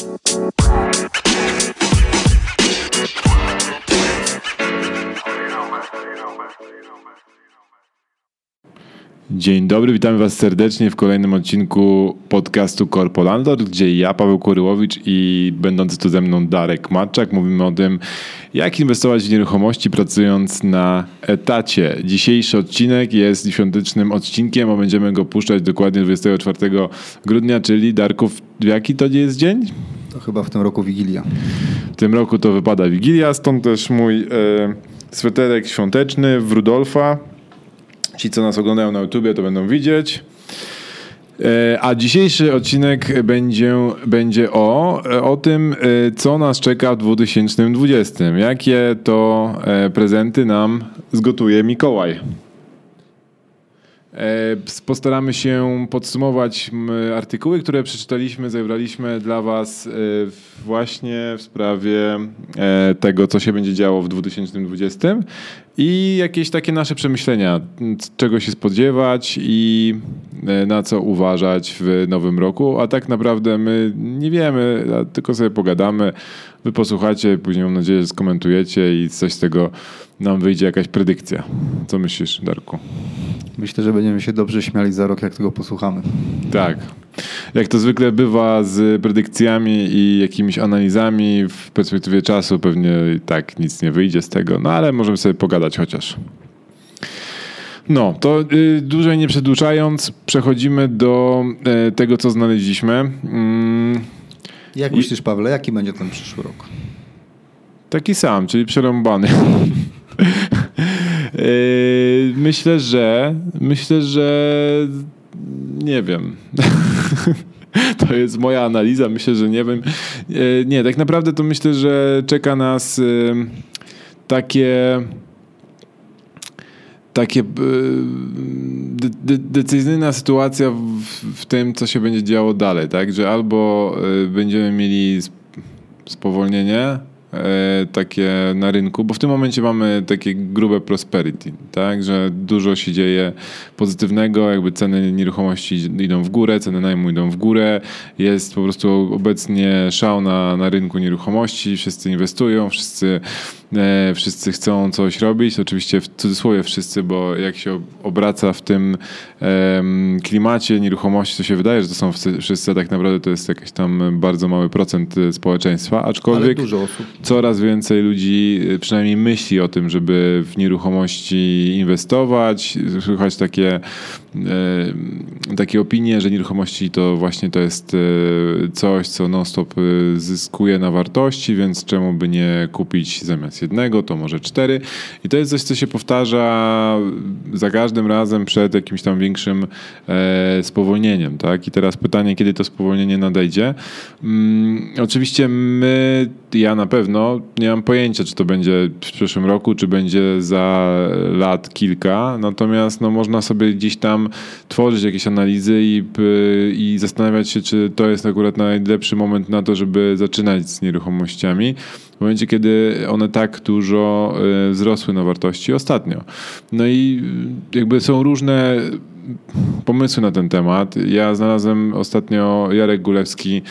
Bye. Dzień dobry, witamy Was serdecznie w kolejnym odcinku podcastu Corpo Landlord, gdzie ja, Paweł Koryłowicz i będący tu ze mną Darek Matczak mówimy o tym, jak inwestować w nieruchomości pracując na etacie. Dzisiejszy odcinek jest świątecznym odcinkiem, a będziemy go puszczać dokładnie 24 grudnia, czyli Darków, jaki to jest dzień? To chyba w tym roku Wigilia. W tym roku to wypada Wigilia, stąd też mój e, sweterek świąteczny w Rudolfa. Ci, co nas oglądają na YouTubie, to będą widzieć. E, A dzisiejszy odcinek będzie, będzie o, o tym, e, co nas czeka w 2020. Jakie to e, prezenty nam zgotuje Mikołaj. Postaramy się podsumować artykuły, które przeczytaliśmy, zebraliśmy dla Was właśnie w sprawie tego, co się będzie działo w 2020 i jakieś takie nasze przemyślenia, czego się spodziewać i e, na co uważać w nowym roku. A tak naprawdę my nie wiemy, tylko sobie pogadamy. Wy posłuchacie, później mam nadzieję, że skomentujecie i coś z tego nam wyjdzie jakaś predykcja. Co myślisz, Darku? Myślę, że będziemy się dobrze śmiali za rok, jak tego posłuchamy. Tak. Jak to zwykle bywa z predykcjami i jakimiś analizami w perspektywie czasu, pewnie i tak nic nie wyjdzie z tego, no ale możemy sobie pogadać chociaż. No, to y, dłużej nie przedłużając, przechodzimy do y, tego, co znaleźliśmy. Mm, Jak I- myślisz, Pawle, jaki będzie ten przyszły rok? Taki sam, czyli przerąbany. Yy, myślę, że myślę, że nie wiem. To jest moja analiza. Myślę, że nie wiem. Yy, Nie, tak naprawdę to myślę, że czeka nas yy, takie takie de, decyzyjna sytuacja w, w tym, co się będzie działo dalej, tak? Że albo yy, będziemy mieli sp- spowolnienie e, takie na rynku, bo w tym momencie mamy takie grube prosperity, tak, że dużo się dzieje pozytywnego, jakby ceny nieruchomości idą w górę, ceny najmu idą w górę, jest po prostu obecnie szał na, na rynku nieruchomości, wszyscy inwestują, wszyscy e, wszyscy chcą coś robić, oczywiście w cudzysłowie wszyscy, bo jak się obraca w tym em, klimacie nieruchomości, to się wydaje, że to są wszyscy- a tak naprawdę to jest jakiś tam bardzo mały procent e, społeczeństwa, aczkolwiek coraz więcej ludzi y, przynajmniej myśli o tym, żeby w nieruchomości inwestować. Słychać takie, e, takie opinie, że nieruchomości to właśnie to jest e, coś, co non-stop e, zyskuje na wartości, więc czemu by nie kupić zamiast jednego, to może cztery. I to jest coś, co się powtarza za każdym razem przed jakimś tam większym e, spowolnieniem. Tak? I teraz pytanie, kiedy to spowolnienie nadejdzie. Mm, oczywiście my, ja na pewno nie mam pojęcia, czy to będzie w przyszłym roku, czy będzie za lat kilka. Natomiast no, można sobie gdzieś tam tworzyć jakieś analizy i, i zastanawiać się, czy to jest akurat najlepszy moment na to, żeby zaczynać z nieruchomościami. W momencie, kiedy one tak dużo y, wzrosły na wartości ostatnio. No i y, jakby są różne pomysły na ten temat. Ja znalazłem ostatnio Jarek Gulewski,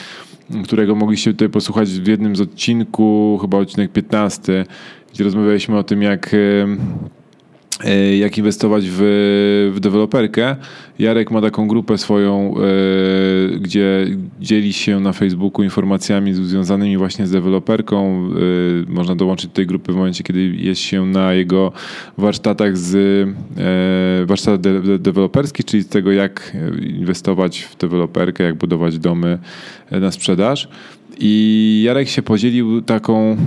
którego mogliście tutaj posłuchać w jednym z odcinków, chyba odcinek 15, gdzie rozmawialiśmy o tym, jak, e, jak inwestować w, w deweloperkę. Jarek ma taką grupę swoją, e, gdzie dzieli się na Facebooku informacjami związanymi właśnie z deweloperką. E, Można dołączyć do tej grupy w momencie, kiedy jest się na jego warsztatach z e, warsztatach de, de, deweloperskich, czyli z tego, jak e, inwestować w deweloperkę, jak budować domy e, na sprzedaż. I Jarek się podzielił taką,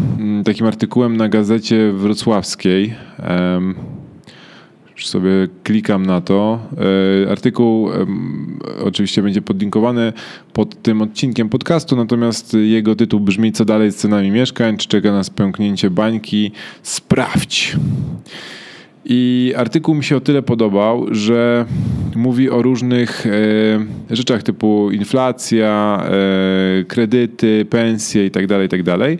takim artykułem na gazecie wrocławskiej. Już sobie klikam na to. E, Artykuł oczywiście będzie podlinkowany pod tym odcinkiem podcastu, natomiast jego tytuł brzmi Co dalej z cenami mieszkań? Czy czeka nas pęknięcie bańki? Sprawdź! I artykuł mi się o tyle podobał, że mówi o różnych e, rzeczach typu inflacja, e, kredyty, pensje itd. itd.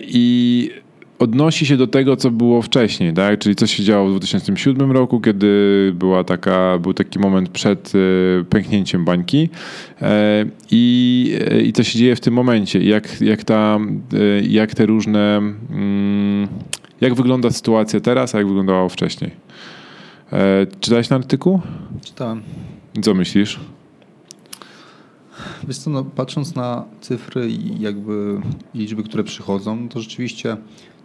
I odnosi się do tego, co było wcześniej, tak? Czyli co się działo w 2007 roku, kiedy była taka, był taki moment przed e, pęknięciem bańki e, i, e, i co się dzieje w tym momencie. Jak, jak, ta, jak te różne... Mm, jak wygląda sytuacja teraz, a jak wyglądała wcześniej? Czytałeś ten artykuł? Czytałem. Co myślisz? Wiesz co, no, patrząc na cyfry i jakby liczby, które przychodzą, to rzeczywiście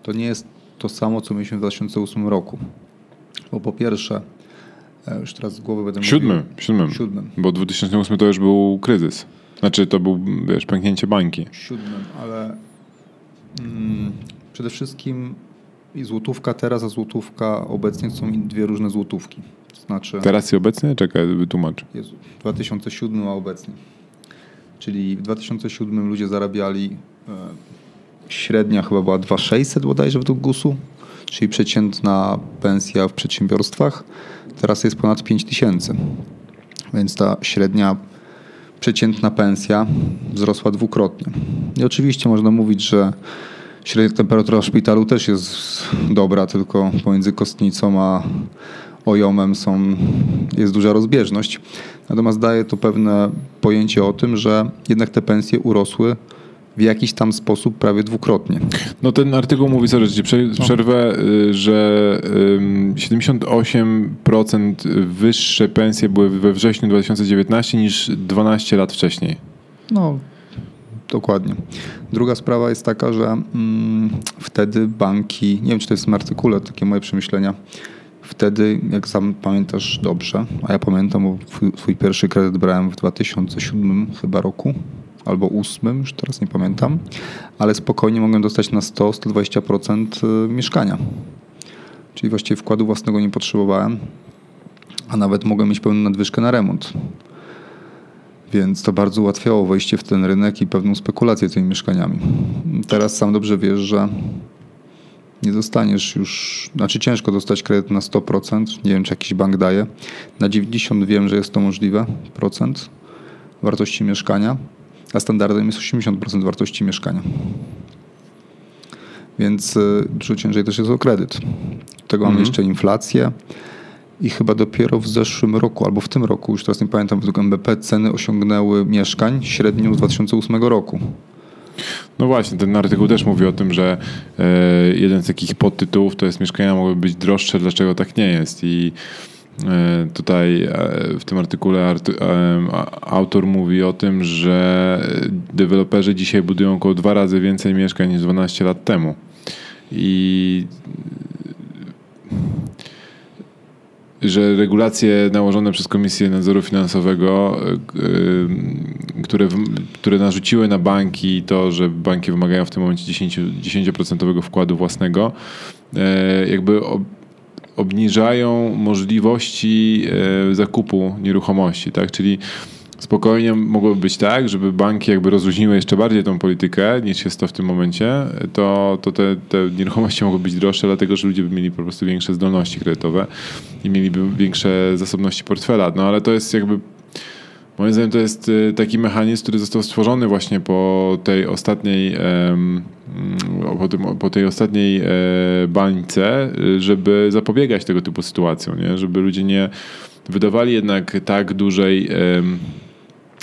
to nie jest to samo, co mieliśmy w 2008 roku. Bo po pierwsze, e, już teraz z głowy będę siódmym, mówił... Siódmym, siódmym. Bo 2008 to już był kryzys. Znaczy to był, wiesz, pęknięcie bańki. Siódmym, ale mm, przede wszystkim i złotówka teraz, a złotówka obecnie są dwie różne złotówki. znaczy... Teraz i obecnie? Czekaj, wytłumacz. Jezu, 2007 a obecnie. Czyli w 2007 ludzie zarabiali e, średnia chyba była 2600 bodajże według GUS-u, czyli przeciętna pensja w przedsiębiorstwach. Teraz jest ponad 5000. Więc ta średnia przeciętna pensja wzrosła dwukrotnie. I oczywiście można mówić, że średnia temperatura w szpitalu też jest dobra, tylko pomiędzy kostnicą a ojomem są, jest duża rozbieżność. Natomiast daje to pewne pojęcie o tym, że jednak te pensje urosły w jakiś tam sposób prawie dwukrotnie. No ten artykuł mówi, sorry, że no. przerwę, no. że 78% wyższe pensje były we wrześniu 2019 niż 12 lat wcześniej. No, dokładnie. Druga sprawa jest taka, że mm, wtedy banki, nie wiem czy to jest w tym artykule, takie moje przemyślenia, wtedy, jak sam pamiętasz dobrze, a ja pamiętam, bo swój pierwszy kredyt brałem w 2007 chyba roku, albo 8, już teraz nie pamiętam, ale spokojnie mogłem dostać na 100-120% y, mieszkania. Czyli właściwie wkładu własnego nie potrzebowałem, a nawet mogłem mieć pełną nadwyżkę na remont. Więc to bardzo ułatwiało wejście w ten rynek i pewną spekulację tymi mieszkaniami. Teraz sam dobrze wiesz, że nie dostaniesz już, znaczy ciężko dostać kredyt na 100%, nie wiem czy jakiś bank daje. Na 90 wiem, że jest to możliwe, procent wartości mieszkania, a standardem jest 80% wartości mieszkania. Więc y, dużo ciężej też jest o kredyt. Do tego mhm. mamy jeszcze inflację i chyba dopiero w zeszłym roku, albo w tym roku, już teraz nie pamiętam, według MBP ceny osiągnęły mieszkań średnią z 2008 roku. No właśnie, ten artykuł też mówi o tym, że e, jeden z takich podtytułów to jest mieszkania mogły być droższe, dlaczego tak nie jest i Tutaj e, w tym artykule autor mówi o tym, że deweloperzy dzisiaj budują około dwa razy więcej mieszkań niż 12 lat temu. I że regulacje nałożone przez Komisję Nadzoru Finansowego, e, e, które, które narzuciły na banki to, że banki wymagają w tym momencie 10%, 10% wkładu własnego, e, jakby obniżają możliwości zakupu nieruchomości, tak? Czyli spokojnie mogłoby być tak, żeby banki jakby rozluźniły jeszcze bardziej tą politykę niż jest to w tym momencie, to, to te, te nieruchomości mogły być droższe, dlatego że ludzie by mieli po prostu większe zdolności kredytowe i mieliby większe zasobności portfela. No ale to jest jakby Moim zdaniem to jest y, taki mechanizm, który został stworzony właśnie po tej ostatniej, po, tym, po tej ostatniej e, bańce, żeby zapobiegać tego typu sytuacjom, nie? żeby ludzie nie wydawali jednak tak dużej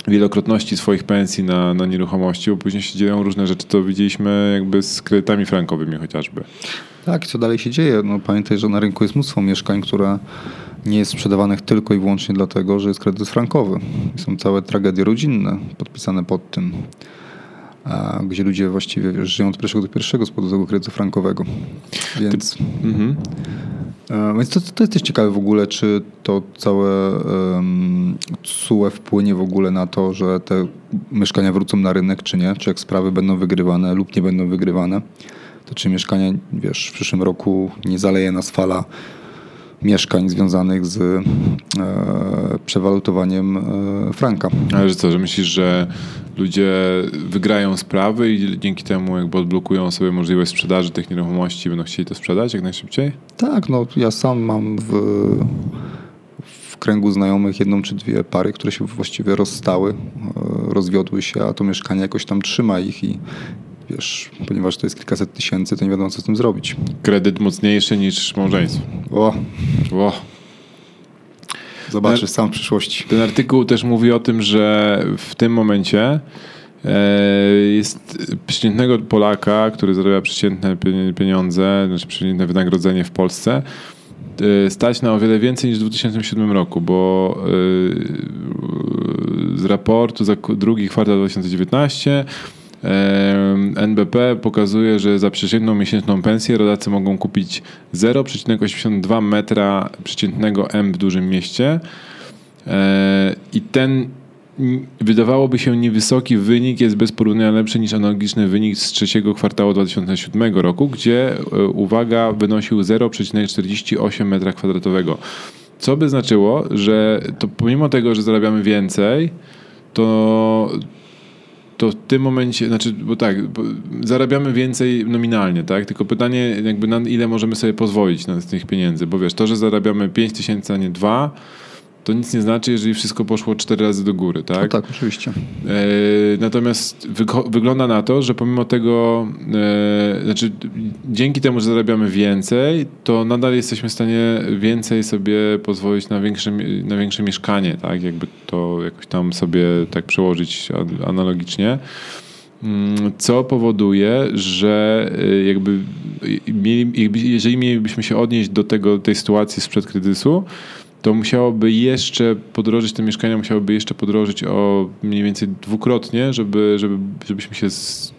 wielokrotności swoich pensji na, na nieruchomości, bo później się dzieją różne rzeczy, to widzieliśmy jakby z kredytami frankowymi chociażby. Tak, co dalej się dzieje? No, pamiętaj, że na rynku jest mnóstwo mieszkań, które nie jest sprzedawanych tylko i wyłącznie dlatego, że jest kredyt frankowy. Są całe tragedie rodzinne podpisane pod tym, gdzie ludzie właściwie żyją od pierwszego do pierwszego z powodu tego kredytu frankowego. Więc... Ty... Mhm. Więc to, to jest też ciekawe w ogóle, czy to całe um, CUE wpłynie w ogóle na to, że te mieszkania wrócą na rynek, czy nie, czy jak sprawy będą wygrywane lub nie będą wygrywane, to czy mieszkania, wiesz, w przyszłym roku nie zaleje nas fala mieszkań związanych z e, przewalutowaniem e, franka. Ale że co, że myślisz, że ludzie wygrają sprawy i dzięki temu jakby odblokują sobie możliwość sprzedaży tych nieruchomości będą chcieli to sprzedać jak najszybciej? Tak, no ja sam mam w, w kręgu znajomych jedną czy dwie pary, które się właściwie rozstały, e, rozwiodły się, a to mieszkanie jakoś tam trzyma ich i wiesz, ponieważ to jest kilkaset tysięcy, to nie wiadomo, co z tym zrobić. Kredyt mocniejszy niż małżeństwo. O, O. zobaczysz sam w przyszłości. Ten artykuł też mówi o tym, że w tym momencie e, jest przeciętnego Polaka, który zarabia przeciętne pie- pieniądze, znaczy przeciętne wynagrodzenie w Polsce, e, stać na o wiele więcej niż w 2007 roku, bo e, z raportu za drugi kwartał 2019 e, NBP pokazuje, że za przeciętną miesięczną pensję rodacy mogą kupić 0,82 metra przeciętnego M w dużym mieście. E, I ten wydawałoby się niewysoki wynik jest bez porównania lepszy niż analogiczny wynik z trzeciego kwartału 2007 roku, gdzie e, uwaga wynosił 0,48 metra kwadratowego. Co by znaczyło, że to pomimo tego, że zarabiamy więcej, to to w tym momencie, znaczy, bo tak, bo zarabiamy więcej nominalnie, tak? Tylko pytanie, jakby na ile możemy sobie pozwolić na z tych pieniędzy, bo wiesz, to, że zarabiamy 5 tysięcy, a nie 2, to nic nie znaczy, jeżeli wszystko poszło 4 razy do góry, tak? Tak, tak oczywiście. E, natomiast wygląda na to, że pomimo tego, e, znaczy dzięki temu, że zarabiamy więcej, to nadal jesteśmy w stanie więcej sobie pozwolić na większe, na większe mieszkanie, tak? Jakby to jakoś tam sobie tak przełożyć analogicznie. Mm, Co powoduje, że e, jakby, mieli, jakby jeżeli mielibyśmy się odnieść do tego, tej sytuacji sprzed kryzysu, to musiałoby jeszcze podrożyć, te mieszkania musiałyby jeszcze podrożyć o mniej więcej dwukrotnie, żeby, żeby, żebyśmy się z,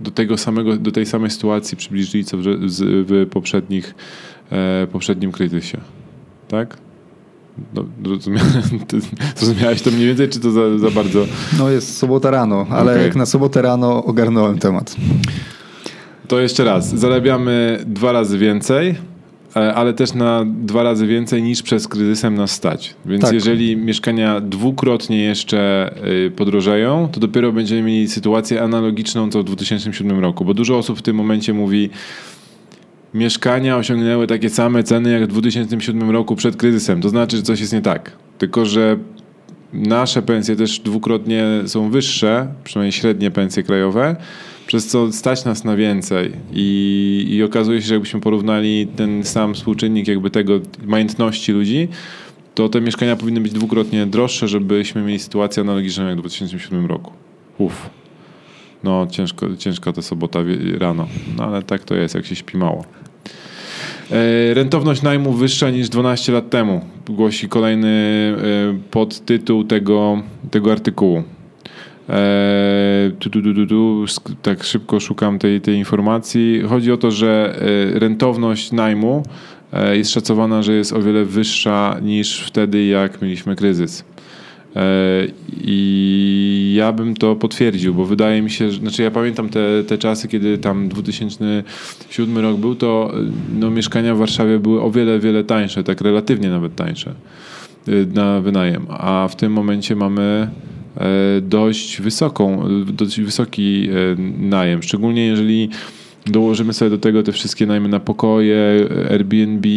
do tego samego, do tej samej sytuacji przybliżyli, co w, w poprzednich, e, poprzednim kryzysie. Tak? No, zrozumiałeś to mniej więcej, czy to za, za bardzo? No jest sobota rano, ale Okej. jak na sobotę rano ogarnąłem temat. To jeszcze raz. Zarabiamy dwa razy więcej, ale też na dwa razy więcej niż przez kryzysem nas stać. Więc Tak. jeżeli mieszkania dwukrotnie jeszcze y, podrożeją, to dopiero będziemy mieli sytuację analogiczną co w 2007 roku, bo dużo osób w tym momencie mówi mieszkania osiągnęły takie same ceny jak w 2007 roku przed kryzysem. To znaczy, że coś jest nie tak. Tylko, że nasze pensje też dwukrotnie są wyższe, przynajmniej średnie pensje krajowe, przez co stać nas na więcej. I, I okazuje się, że jakbyśmy porównali ten sam współczynnik jakby tego majątności ludzi, to te mieszkania powinny być dwukrotnie droższe, żebyśmy mieli sytuację analogiczną jak w 2007 roku. Uff. No, ciężko, ciężka ta sobota rano. No, ale tak to jest, jak się śpi mało. E, Rentowność najmu wyższa niż 12 lat temu, głosi kolejny e, podtytuł tego, tego artykułu. E, tu, tu, tu, tu, tak szybko szukam tej, tej informacji. Chodzi o to, że e, rentowność najmu e, jest szacowana, że jest o wiele wyższa niż wtedy, jak mieliśmy kryzys. E, I ja bym to potwierdził, bo wydaje mi się, że, znaczy ja pamiętam te, te czasy, kiedy tam 2007 rok był, to no, mieszkania w Warszawie były o wiele, wiele tańsze, tak relatywnie nawet tańsze na wynajem, a w tym momencie mamy dość wysoką, dość wysoki e, najem, szczególnie jeżeli dołożymy sobie do tego te wszystkie najmy na pokoje, Airbnb,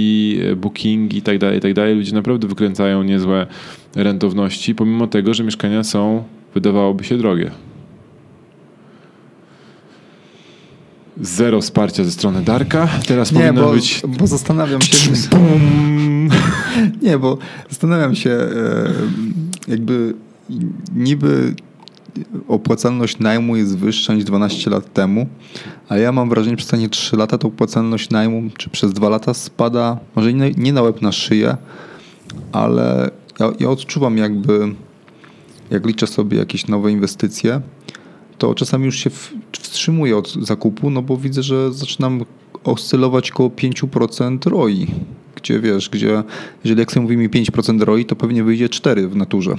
e, Booking i tak dalej, i tak dalej. Ludzie naprawdę wykręcają niezłe rentowności, pomimo tego, że mieszkania są, wydawałoby się, drogie. Zero wsparcia ze strony Darka. Teraz Nie, powinno bo, być... bo zastanawiam się. Nie, bo zastanawiam się, e, jakby niby opłacalność najmu jest wyższa niż 12 lat temu, a ja mam wrażenie, że przez ostatnie 3 lata to opłacalność najmu, czy przez 2 lata spada, może nie, na łeb na szyję, ale ja, ja odczuwam jakby, jak liczę sobie jakieś nowe inwestycje, to czasami już się wstrzymuję od zakupu, no bo widzę, że zaczynam oscylować koło 5% ROI. Gdzie wiesz, gdzie jeżeli jak sobie mówimy 5% ROI, to pewnie wyjdzie 4 w naturze.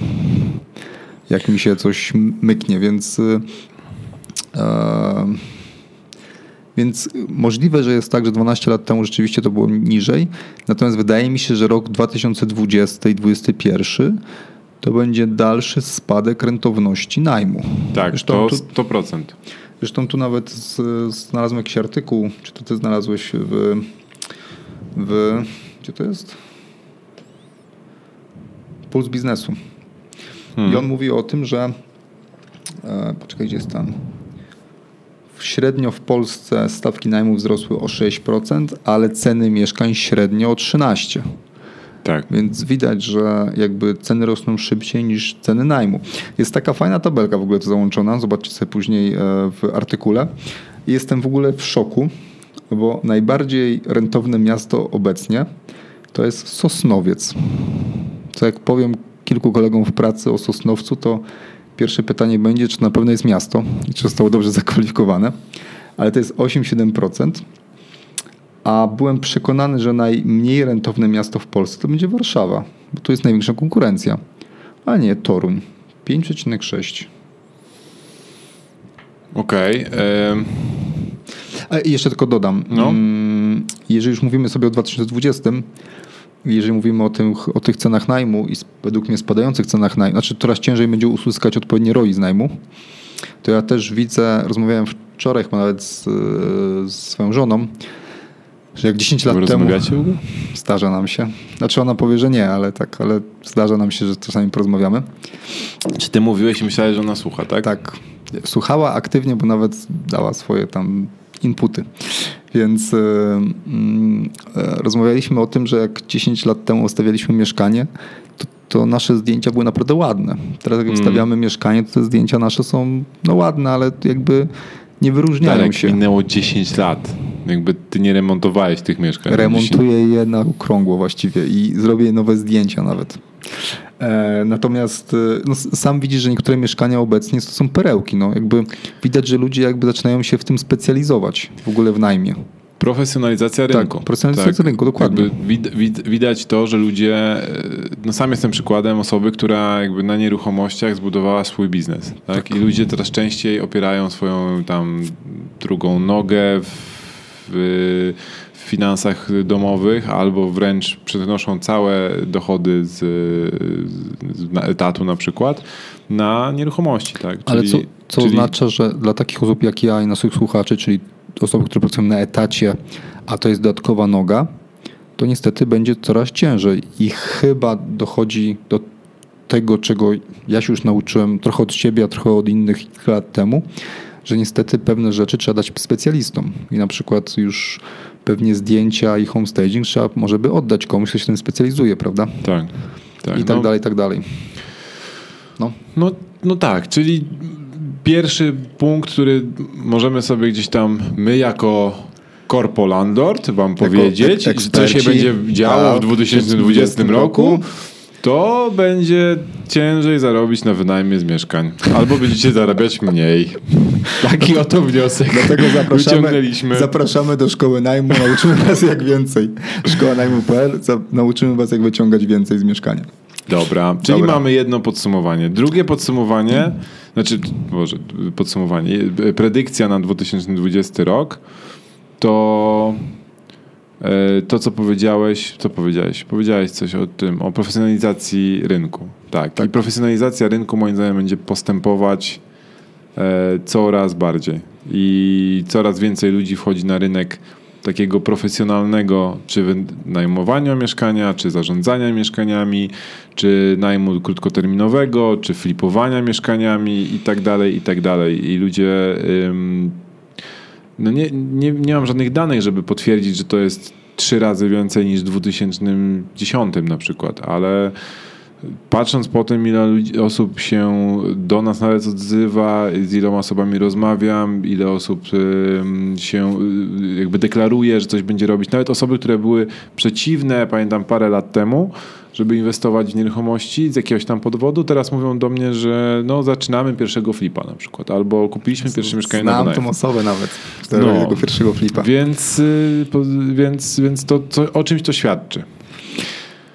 Jak mi się coś myknie, więc. y, E, więc możliwe, że jest tak, że 12 lat temu rzeczywiście to było niżej. Natomiast wydaje mi się, że rok 2020 i 2021 to będzie dalszy spadek rentowności najmu. Tak, Zresztą to tu- 100%. Zresztą tu nawet z, znalazłem jakiś artykuł, czy to ty znalazłeś w, w gdzie to jest? Puls biznesu. I on mówi o tym, że e, poczekaj, gdzie jest tam? średnio w Polsce stawki najmu wzrosły o 6%, ale ceny mieszkań średnio o 13%. Tak. Więc widać, że jakby ceny rosną szybciej niż ceny najmu. Jest taka fajna tabelka w ogóle to załączona, zobaczcie sobie później e, w artykule. Jestem w ogóle w szoku, bo najbardziej rentowne miasto obecnie to jest Sosnowiec. Co jak powiem kilku kolegom w pracy o Sosnowcu, to pierwsze pytanie będzie, czy na pewno jest miasto i czy zostało dobrze zakwalifikowane. Ale to jest 8-7%. A byłem przekonany, że najmniej rentowne miasto w Polsce to będzie Warszawa, bo tu jest największa konkurencja. A nie, Toruń. 5,6. Okej. Okay. I jeszcze tylko dodam. No. Mm, jeżeli już mówimy sobie o 2020, jeżeli mówimy o, tym, o tych cenach najmu i według mnie spadających cenach najmu, znaczy coraz ciężej będzie uzyskać odpowiednie ROI z najmu, to ja też widzę, rozmawiałem wczoraj chyba nawet z, z swoją żoną, że jak 10 lat temu... Zdarza nam się. Znaczy ona powie, że nie, ale tak, ale zdarza nam się, że czasami porozmawiamy. Czy ty mówiłeś i myślałeś, że ona słucha, tak? Tak. Słuchała aktywnie, bo nawet dała swoje tam inputy. Więc yy, yy, rozmawialiśmy o tym, że jak 10 lat temu ustawialiśmy mieszkanie, to, to nasze zdjęcia były naprawdę ładne. Teraz jak Mm. wstawiamy mieszkanie, to te zdjęcia nasze są no ładne, ale jakby nie wyróżniają Darek, się. minęło 10 lat. Jakby ty nie remontowałeś tych mieszkań. Remontuję je na okrągło właściwie i zrobię nowe zdjęcia nawet. E, natomiast e, no, sam widzisz, że niektóre mieszkania obecnie to są perełki. No, jakby widać, że ludzie jakby zaczynają się w tym specjalizować w ogóle w najmie. Profesjonalizacja Tak, rynku. profesjonalizacja rynku, dokładnie. Wid, wid, widać to, że ludzie, e, no sam jestem przykładem osoby, która jakby na nieruchomościach zbudowała swój biznes. Tak? I ludzie coraz częściej opierają swoją tam drugą nogę w, w finansach domowych albo wręcz przenoszą całe dochody z, z na etatu na przykład na nieruchomości. Tak? Ale Czyli- co, co czyli- oznacza, że dla takich osób jak ja i naszych słuchaczy, czyli osoby, które pracują na etacie, a to jest dodatkowa noga, to niestety będzie coraz ciężej. I chyba dochodzi do tego, czego ja się już nauczyłem trochę od siebie, a trochę od innych kilka lat temu, że niestety pewne rzeczy trzeba dać specjalistom. I na przykład już pewnie zdjęcia i homestaging trzeba może by oddać komuś, kto się tym specjalizuje, prawda? Tak. tak I tak no. dalej, i tak dalej. No. No, no tak, czyli pierwszy punkt, który możemy sobie gdzieś tam my jako Corpo Landlord wam powiedzieć, co się będzie działo w a, 2020 roku, to będzie ciężej zarobić na wynajmie z mieszkań. Albo będziecie zarabiać mniej. Taki oto wniosek Dlatego zapraszamy, wyciągnęliśmy. zapraszamy do szkoły najmu, nauczymy was jak więcej. Szkoła najmu.pl, nauczymy was jak wyciągać więcej z mieszkania. Dobra, czyli Dobra. mamy jedno podsumowanie. Drugie podsumowanie, znaczy, może podsumowanie, predykcja na 2020 rok to to, co powiedziałeś, co powiedziałeś? Powiedziałeś coś o tym, o profesjonalizacji rynku. Tak, i profesjonalizacja rynku moim zdaniem będzie postępować e, coraz bardziej i coraz więcej ludzi wchodzi na rynek takiego profesjonalnego, czy wynajmowania mieszkania, czy zarządzania mieszkaniami, czy najmu krótkoterminowego, czy flipowania mieszkaniami i tak dalej, i tak dalej. I ludzie ym, no nie, nie, nie mam żadnych danych, żeby potwierdzić, że to jest trzy razy więcej niż w 2010 na przykład, ale patrząc po tym, ile osób się do nas nawet odzywa, z iloma osobami rozmawiam, ile osób się y, jakby deklaruje, że coś będzie robić, nawet osoby, które były przeciwne, pamiętam parę lat temu, żeby inwestować w nieruchomości z jakiegoś tam powodu, teraz mówią do mnie, że no zaczynamy pierwszego flipa na przykład, albo kupiliśmy pierwsze mieszkanie na Znam tą osobę nawet, która No. tego pierwszego flipa. Więc, y, więc, więc to, to o czymś to świadczy.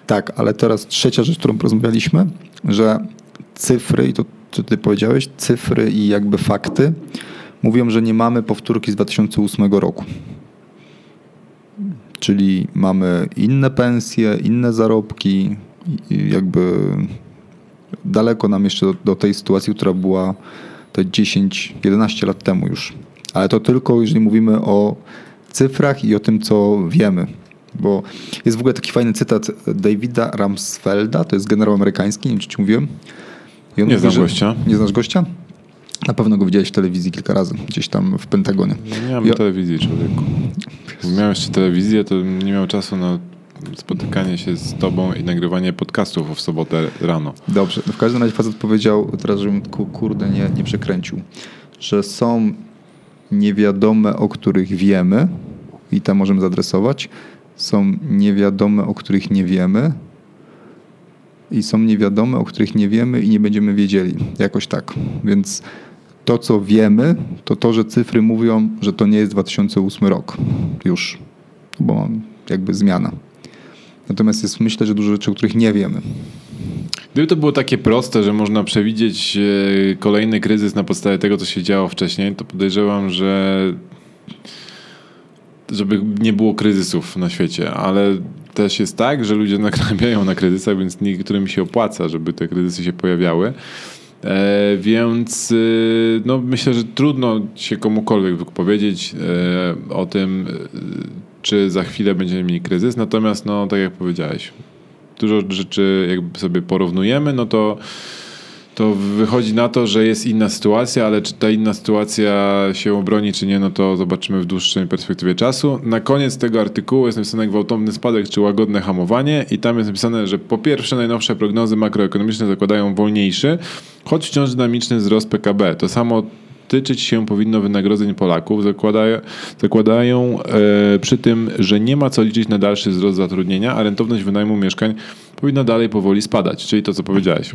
Tak, ale teraz trzecia rzecz, którą porozmawialiśmy, że cyfry, i to co ty powiedziałeś, cyfry i jakby fakty mówią, że nie mamy powtórki z 2008 roku. Czyli mamy inne pensje, inne zarobki, jakby daleko nam jeszcze do, do tej sytuacji, która była te 10-11 lat temu już. Ale to tylko jeżeli mówimy o cyfrach i o tym, co wiemy. Bo jest w ogóle taki fajny cytat Davida Rumsfelda, to jest generał amerykański, nie wiem czy ci mówiłem. Nie mówi, znam że- gościa. Nie znasz gościa? Na pewno go widziałeś w telewizji kilka razy, gdzieś tam w Pentagonie. Nie miałem ja... telewizji, człowieku. Gdybym miał jeszcze telewizję, to nie miał czasu na spotykanie się z tobą i nagrywanie podcastów w sobotę rano. Dobrze. W każdym razie facet powiedział, teraz żebym kurde nie, nie przekręcił, że są niewiadome, o których wiemy i tam możemy zadresować. Są niewiadome, o których nie wiemy i są niewiadome, o których nie wiemy i nie będziemy wiedzieli. Jakoś tak. Więc to, co wiemy, to to, że cyfry mówią, że to nie jest 2008 rok już, bo jakby zmiana. Natomiast jest myślę, że dużo rzeczy, o których nie wiemy. Gdyby to było takie proste, że można przewidzieć e, kolejny kryzys na podstawie tego, co się działo wcześniej, to podejrzewam, że żeby nie było kryzysów na świecie, ale też jest tak, że ludzie nakrabiają na kryzysach, więc niektórym się opłaca, żeby te kryzysy się pojawiały. E, więc e, no, myślę, że trudno się komukolwiek powiedzieć e, o tym, czy za chwilę będziemy mieli kryzys. Natomiast, no, tak jak powiedziałeś, dużo rzeczy jakby sobie porównujemy, no to to wychodzi na to, że jest inna sytuacja, ale czy ta inna sytuacja się obroni, czy nie, no to zobaczymy w dłuższej perspektywie czasu. Na koniec tego artykułu jest napisane gwałtowny spadek, czy łagodne hamowanie i tam jest napisane, że po pierwsze najnowsze prognozy makroekonomiczne zakładają wolniejszy, choć wciąż dynamiczny wzrost PKB. To samo tyczyć się powinno wynagrodzeń Polaków. Zakładają, zakładają e, przy tym, że nie ma co liczyć na dalszy wzrost zatrudnienia, a rentowność wynajmu mieszkań powinna dalej powoli spadać, czyli to, co powiedziałeś.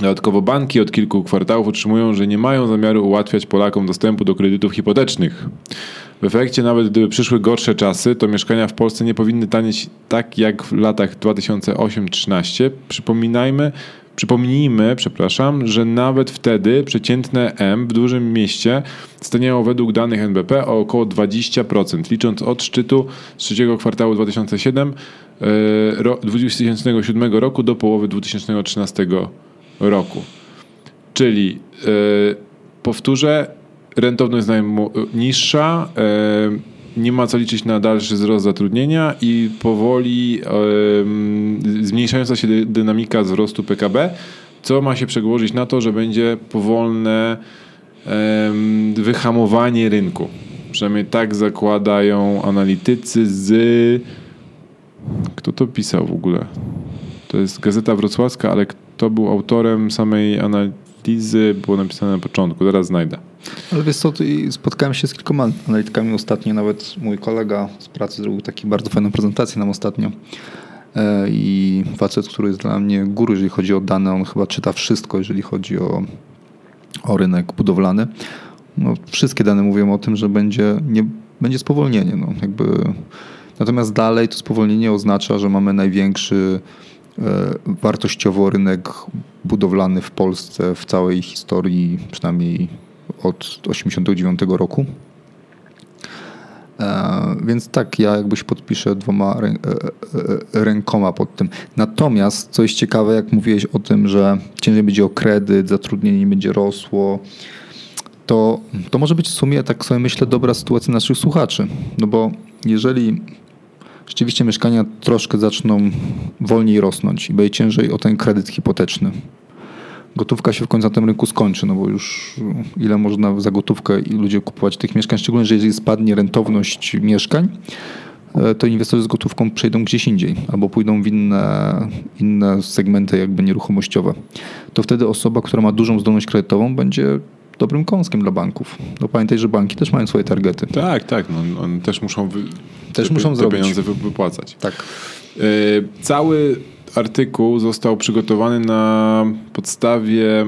Dodatkowo banki od kilku kwartałów utrzymują, że nie mają zamiaru ułatwiać Polakom dostępu do kredytów hipotecznych. W efekcie, nawet gdyby przyszły gorsze czasy, to mieszkania w Polsce nie powinny tanieć tak jak w latach 2008-2013. Przypominajmy, Przypomnijmy, przepraszam, że nawet wtedy przeciętne M w dużym mieście staniało według danych NBP o około 20%, licząc od szczytu z trzeciego kwartału 2007, 2007 roku do połowy 2013 roku. Czyli yy, powtórzę, rentowność najmu niższa, yy, nie ma co liczyć na dalszy wzrost zatrudnienia i powoli yy, zmniejszająca się dynamika wzrostu PKB, co ma się przełożyć na to, że będzie powolne wyhamowanie rynku. Przynajmniej tak zakładają analitycy z. Kto to pisał w ogóle? To jest Gazeta Wrocławska, ale kto był autorem samej analizy, było napisane na początku, zaraz znajdę. Ale wiesz co, spotkałem się z kilkoma analitykami ostatnio, nawet mój kolega z pracy zrobił taką bardzo fajną prezentację nam ostatnio. E, I facet, który jest dla mnie góry, jeżeli chodzi o dane, on chyba czyta wszystko, jeżeli chodzi o, o rynek budowlany. No, wszystkie dane mówią o tym, że będzie, nie, będzie spowolnienie. No, jakby. Natomiast dalej to spowolnienie oznacza, że mamy największy wartościowo rynek budowlany w Polsce w całej historii, przynajmniej od 1989 roku. E, więc tak, ja jakbyś podpiszę dwoma e, rękoma pod tym. Natomiast, co jest ciekawe, jak mówiłeś o tym, że ciężej będzie o kredyt, zatrudnienie będzie rosło, to, to może być w sumie, tak sobie myślę, dobra sytuacja naszych słuchaczy. No bo jeżeli rzeczywiście mieszkania troszkę zaczną wolniej rosnąć i będzie ciężej o ten kredyt hipoteczny. Gotówka się w końcu na tym rynku skończy, no bo już ile można za gotówkę i ludzie kupować tych mieszkań, szczególnie, że jeżeli spadnie rentowność mieszkań, e, to inwestorzy z gotówką przejdą gdzieś indziej albo pójdą w inne, inne segmenty jakby nieruchomościowe. To wtedy osoba, która ma dużą zdolność kredytową będzie dobrym kąskiem dla banków. No pamiętaj, że banki też mają swoje targety. Tak, tak. No, one też muszą, wy, też te, muszą te zrobić. pieniądze wypłacać. Tak. E, cały artykuł został przygotowany na podstawie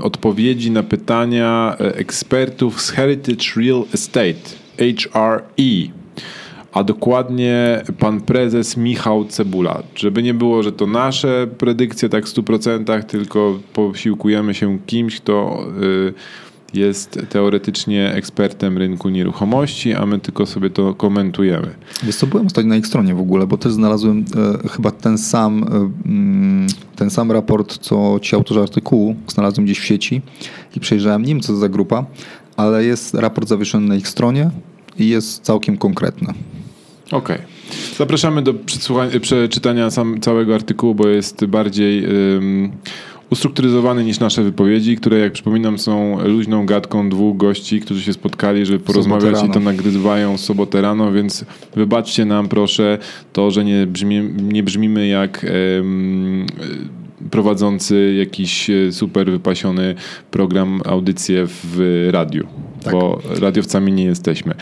odpowiedzi na pytania e, ekspertów z Heritage Real Estate, HRE a dokładnie pan prezes Michał Cebula. Żeby nie było, że to nasze predykcje tak w 100%, tylko posiłkujemy się kimś, kto y, jest teoretycznie ekspertem rynku nieruchomości, a my tylko sobie to komentujemy. Wiesz co, byłem ostatnio na ich stronie w ogóle, bo też znalazłem e, chyba ten sam, e, mm, ten sam raport, co ci autorzy artykułu, znalazłem gdzieś w sieci i przejrzałem, nie wiem co to za grupa, ale jest raport zawieszony na ich stronie i jest całkiem konkretny. Okej. Okay. Zapraszamy do przeczytania sam, całego artykułu, bo jest bardziej um, ustrukturyzowany niż nasze wypowiedzi, które jak przypominam są luźną gadką dwóch gości, którzy się spotkali, żeby porozmawiać i to nagrywają w sobotę rano, więc wybaczcie nam proszę to, że nie, brzmi, nie brzmimy jak prowadzący jakiś e, super wypasiony program, audycję w radiu, tak. bo radiowcami nie jesteśmy.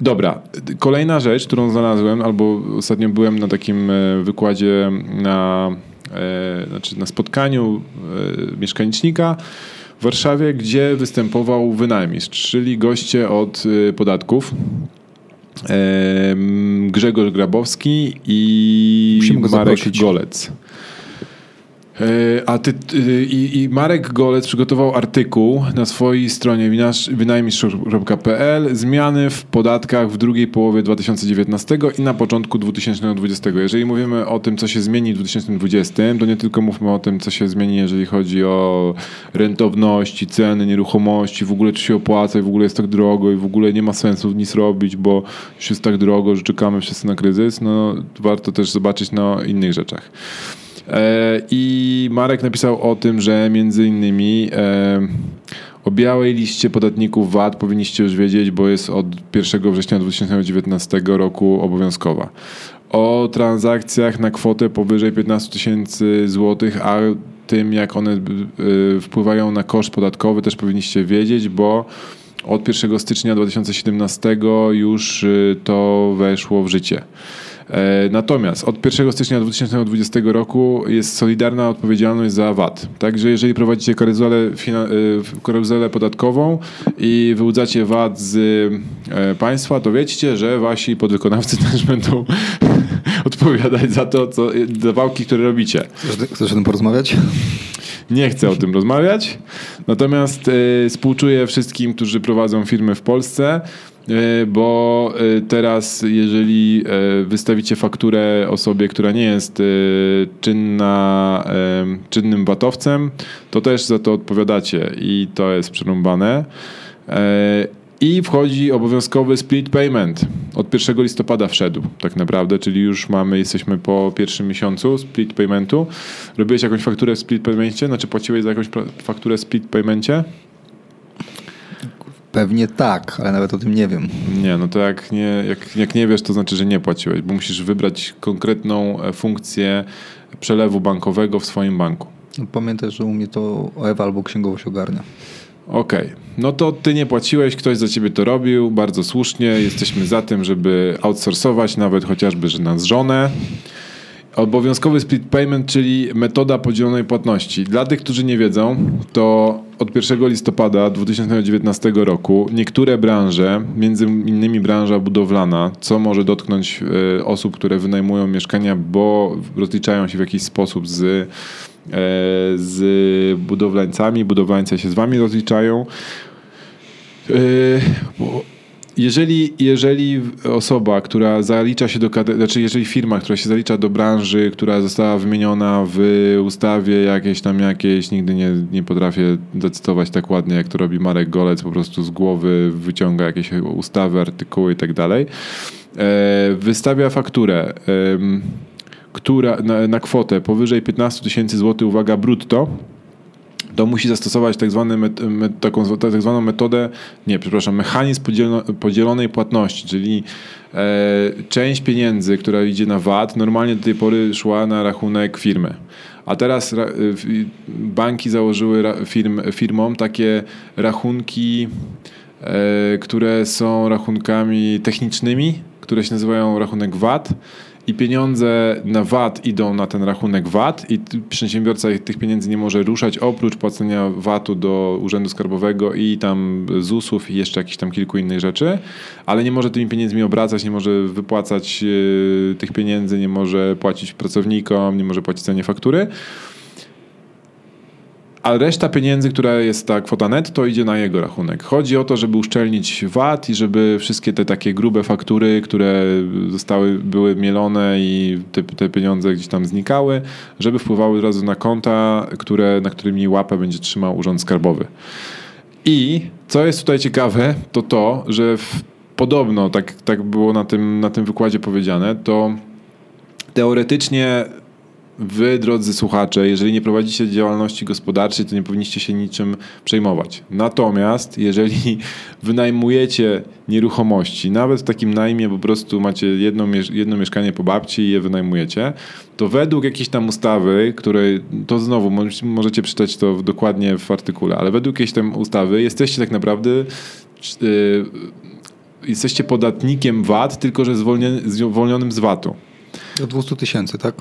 Dobra, kolejna rzecz, którą znalazłem, albo ostatnio byłem na takim e, wykładzie na, e, znaczy na spotkaniu e, mieszkanicznika w Warszawie, gdzie występował wynajmistrz, czyli goście od podatków. Grzegorz Grabowski i Marek zaprosić. Golec. E, a ty, i, i, Marek Golec przygotował artykuł na swojej stronie wynajmistrz.pl zmiany w podatkach w drugiej połowie 2019 i na początku 2020. Jeżeli mówimy o tym, co się zmieni w 2020, to nie tylko mówmy o tym, co się zmieni, jeżeli chodzi o rentowności, ceny nieruchomości, w ogóle czy się opłaca i w ogóle jest tak drogo i w ogóle nie ma sensu nic robić, bo już jest tak drogo, że czekamy wszyscy na kryzys, no warto też zobaczyć na innych rzeczach. E, I Marek napisał o tym, że między innymi e, o białej liście podatników VAT powinniście już wiedzieć, bo jest od 1 września 2019 roku obowiązkowa. O transakcjach na kwotę powyżej 15 tysięcy złotych, a tym jak one e, wpływają na koszt podatkowy też powinniście wiedzieć, bo od 1 stycznia 2017 już to weszło w życie. E, natomiast od 1 stycznia 2020 roku jest solidarna odpowiedzialność za VAT. Także jeżeli prowadzicie karuzelę, e, karuzelę podatkową i wyłudzacie VAT z e, państwa, to wiecie, że wasi podwykonawcy też będą odpowiadać za to, co, za wałki, które robicie. Chcesz, chcesz o tym porozmawiać? Nie chcę o tym rozmawiać. Natomiast y, współczuję wszystkim, którzy prowadzą firmy w Polsce. E, bo e, teraz jeżeli e, wystawicie fakturę osobie, która nie jest czynna, czynnym batowcem, to też za to odpowiadacie i to jest przerąbane. I wchodzi obowiązkowy split payment. Od 1 listopada wszedł tak naprawdę, czyli już mamy, jesteśmy po pierwszym miesiącu split paymentu. Robiłeś jakąś fakturę w split paymencie? Znaczy płaciłeś za jakąś fakturę w split paymencie? Pewnie tak, ale nawet o tym nie wiem. Nie, no to jak nie, jak, jak nie wiesz, to znaczy, że nie płaciłeś, bo musisz wybrać konkretną e, funkcję przelewu bankowego w swoim banku. No, pamiętaj, że u mnie to Ewa albo księgowość ogarnia. Okej, okay. no to ty nie płaciłeś, ktoś za ciebie to robił, bardzo słusznie. Jesteśmy za tym, żeby outsourcować nawet chociażby, że na żonę. Obowiązkowy split payment, czyli metoda podzielonej płatności. Dla tych, którzy nie wiedzą, to od 1 listopada 2019 roku niektóre branże, między innymi branża budowlana, co może dotknąć e, osób, które wynajmują mieszkania, bo rozliczają się w jakiś sposób z, e, z budowlańcami, budowlańcy się z wami rozliczają. Jeżeli, jeżeli osoba, która zalicza się do, znaczy jeżeli firma, która się zalicza do branży, która została wymieniona w ustawie jakieś tam jakieś, nigdy nie, nie potrafię decydować tak ładnie, jak to robi Marek Golec, po prostu z głowy wyciąga jakieś ustawy, artykuły i tak dalej, e, wystawia fakturę, która na, na kwotę powyżej 15 tysięcy złotych, uwaga, brutto, to musi zastosować tak, zwany met, met, taką tak zwaną metodę, nie, przepraszam, mechanizm podzielonej płatności, czyli e, część pieniędzy, która idzie na VAT, normalnie do tej pory szła na rachunek firmy. A teraz ra, banki założyły firm, firmom takie rachunki, e, które są rachunkami technicznymi, które się nazywają rachunek VAT i pieniądze na VAT idą na ten rachunek VAT i przedsiębiorca tych pieniędzy nie może ruszać oprócz płacenia VAT-u do Urzędu Skarbowego i tam ZUS-ów i jeszcze jakichś tam kilku innych rzeczy, ale nie może tymi pieniędzmi obracać, nie może wypłacać yy, tych pieniędzy, nie może płacić pracownikom, nie może płacić za nie faktury a reszta pieniędzy, która jest ta kwota netto, idzie na jego rachunek. Chodzi o to, żeby uszczelnić VAT i żeby wszystkie te takie grube faktury, które zostały, były mielone i te, te pieniądze gdzieś tam znikały, żeby wpływały od razu na konta, które, na którymi łapę będzie trzymał Urząd Skarbowy. I co jest tutaj ciekawe, to to, że w, podobno, tak, tak było na tym, na tym wykładzie powiedziane, to teoretycznie wy, drodzy słuchacze, jeżeli nie prowadzicie działalności gospodarczej, to nie powinniście się niczym przejmować. Natomiast jeżeli wynajmujecie nieruchomości, nawet w takim najmie po prostu macie jedno, jedno mieszkanie po babci i je wynajmujecie, to według jakiejś tam ustawy, której, to znowu możecie przeczytać to dokładnie w artykule, ale według jakiejś tam ustawy jesteście tak naprawdę yy, jesteście podatnikiem VAT, tylko że zwolnionym z VAT-u. Do 200 tysięcy, tak?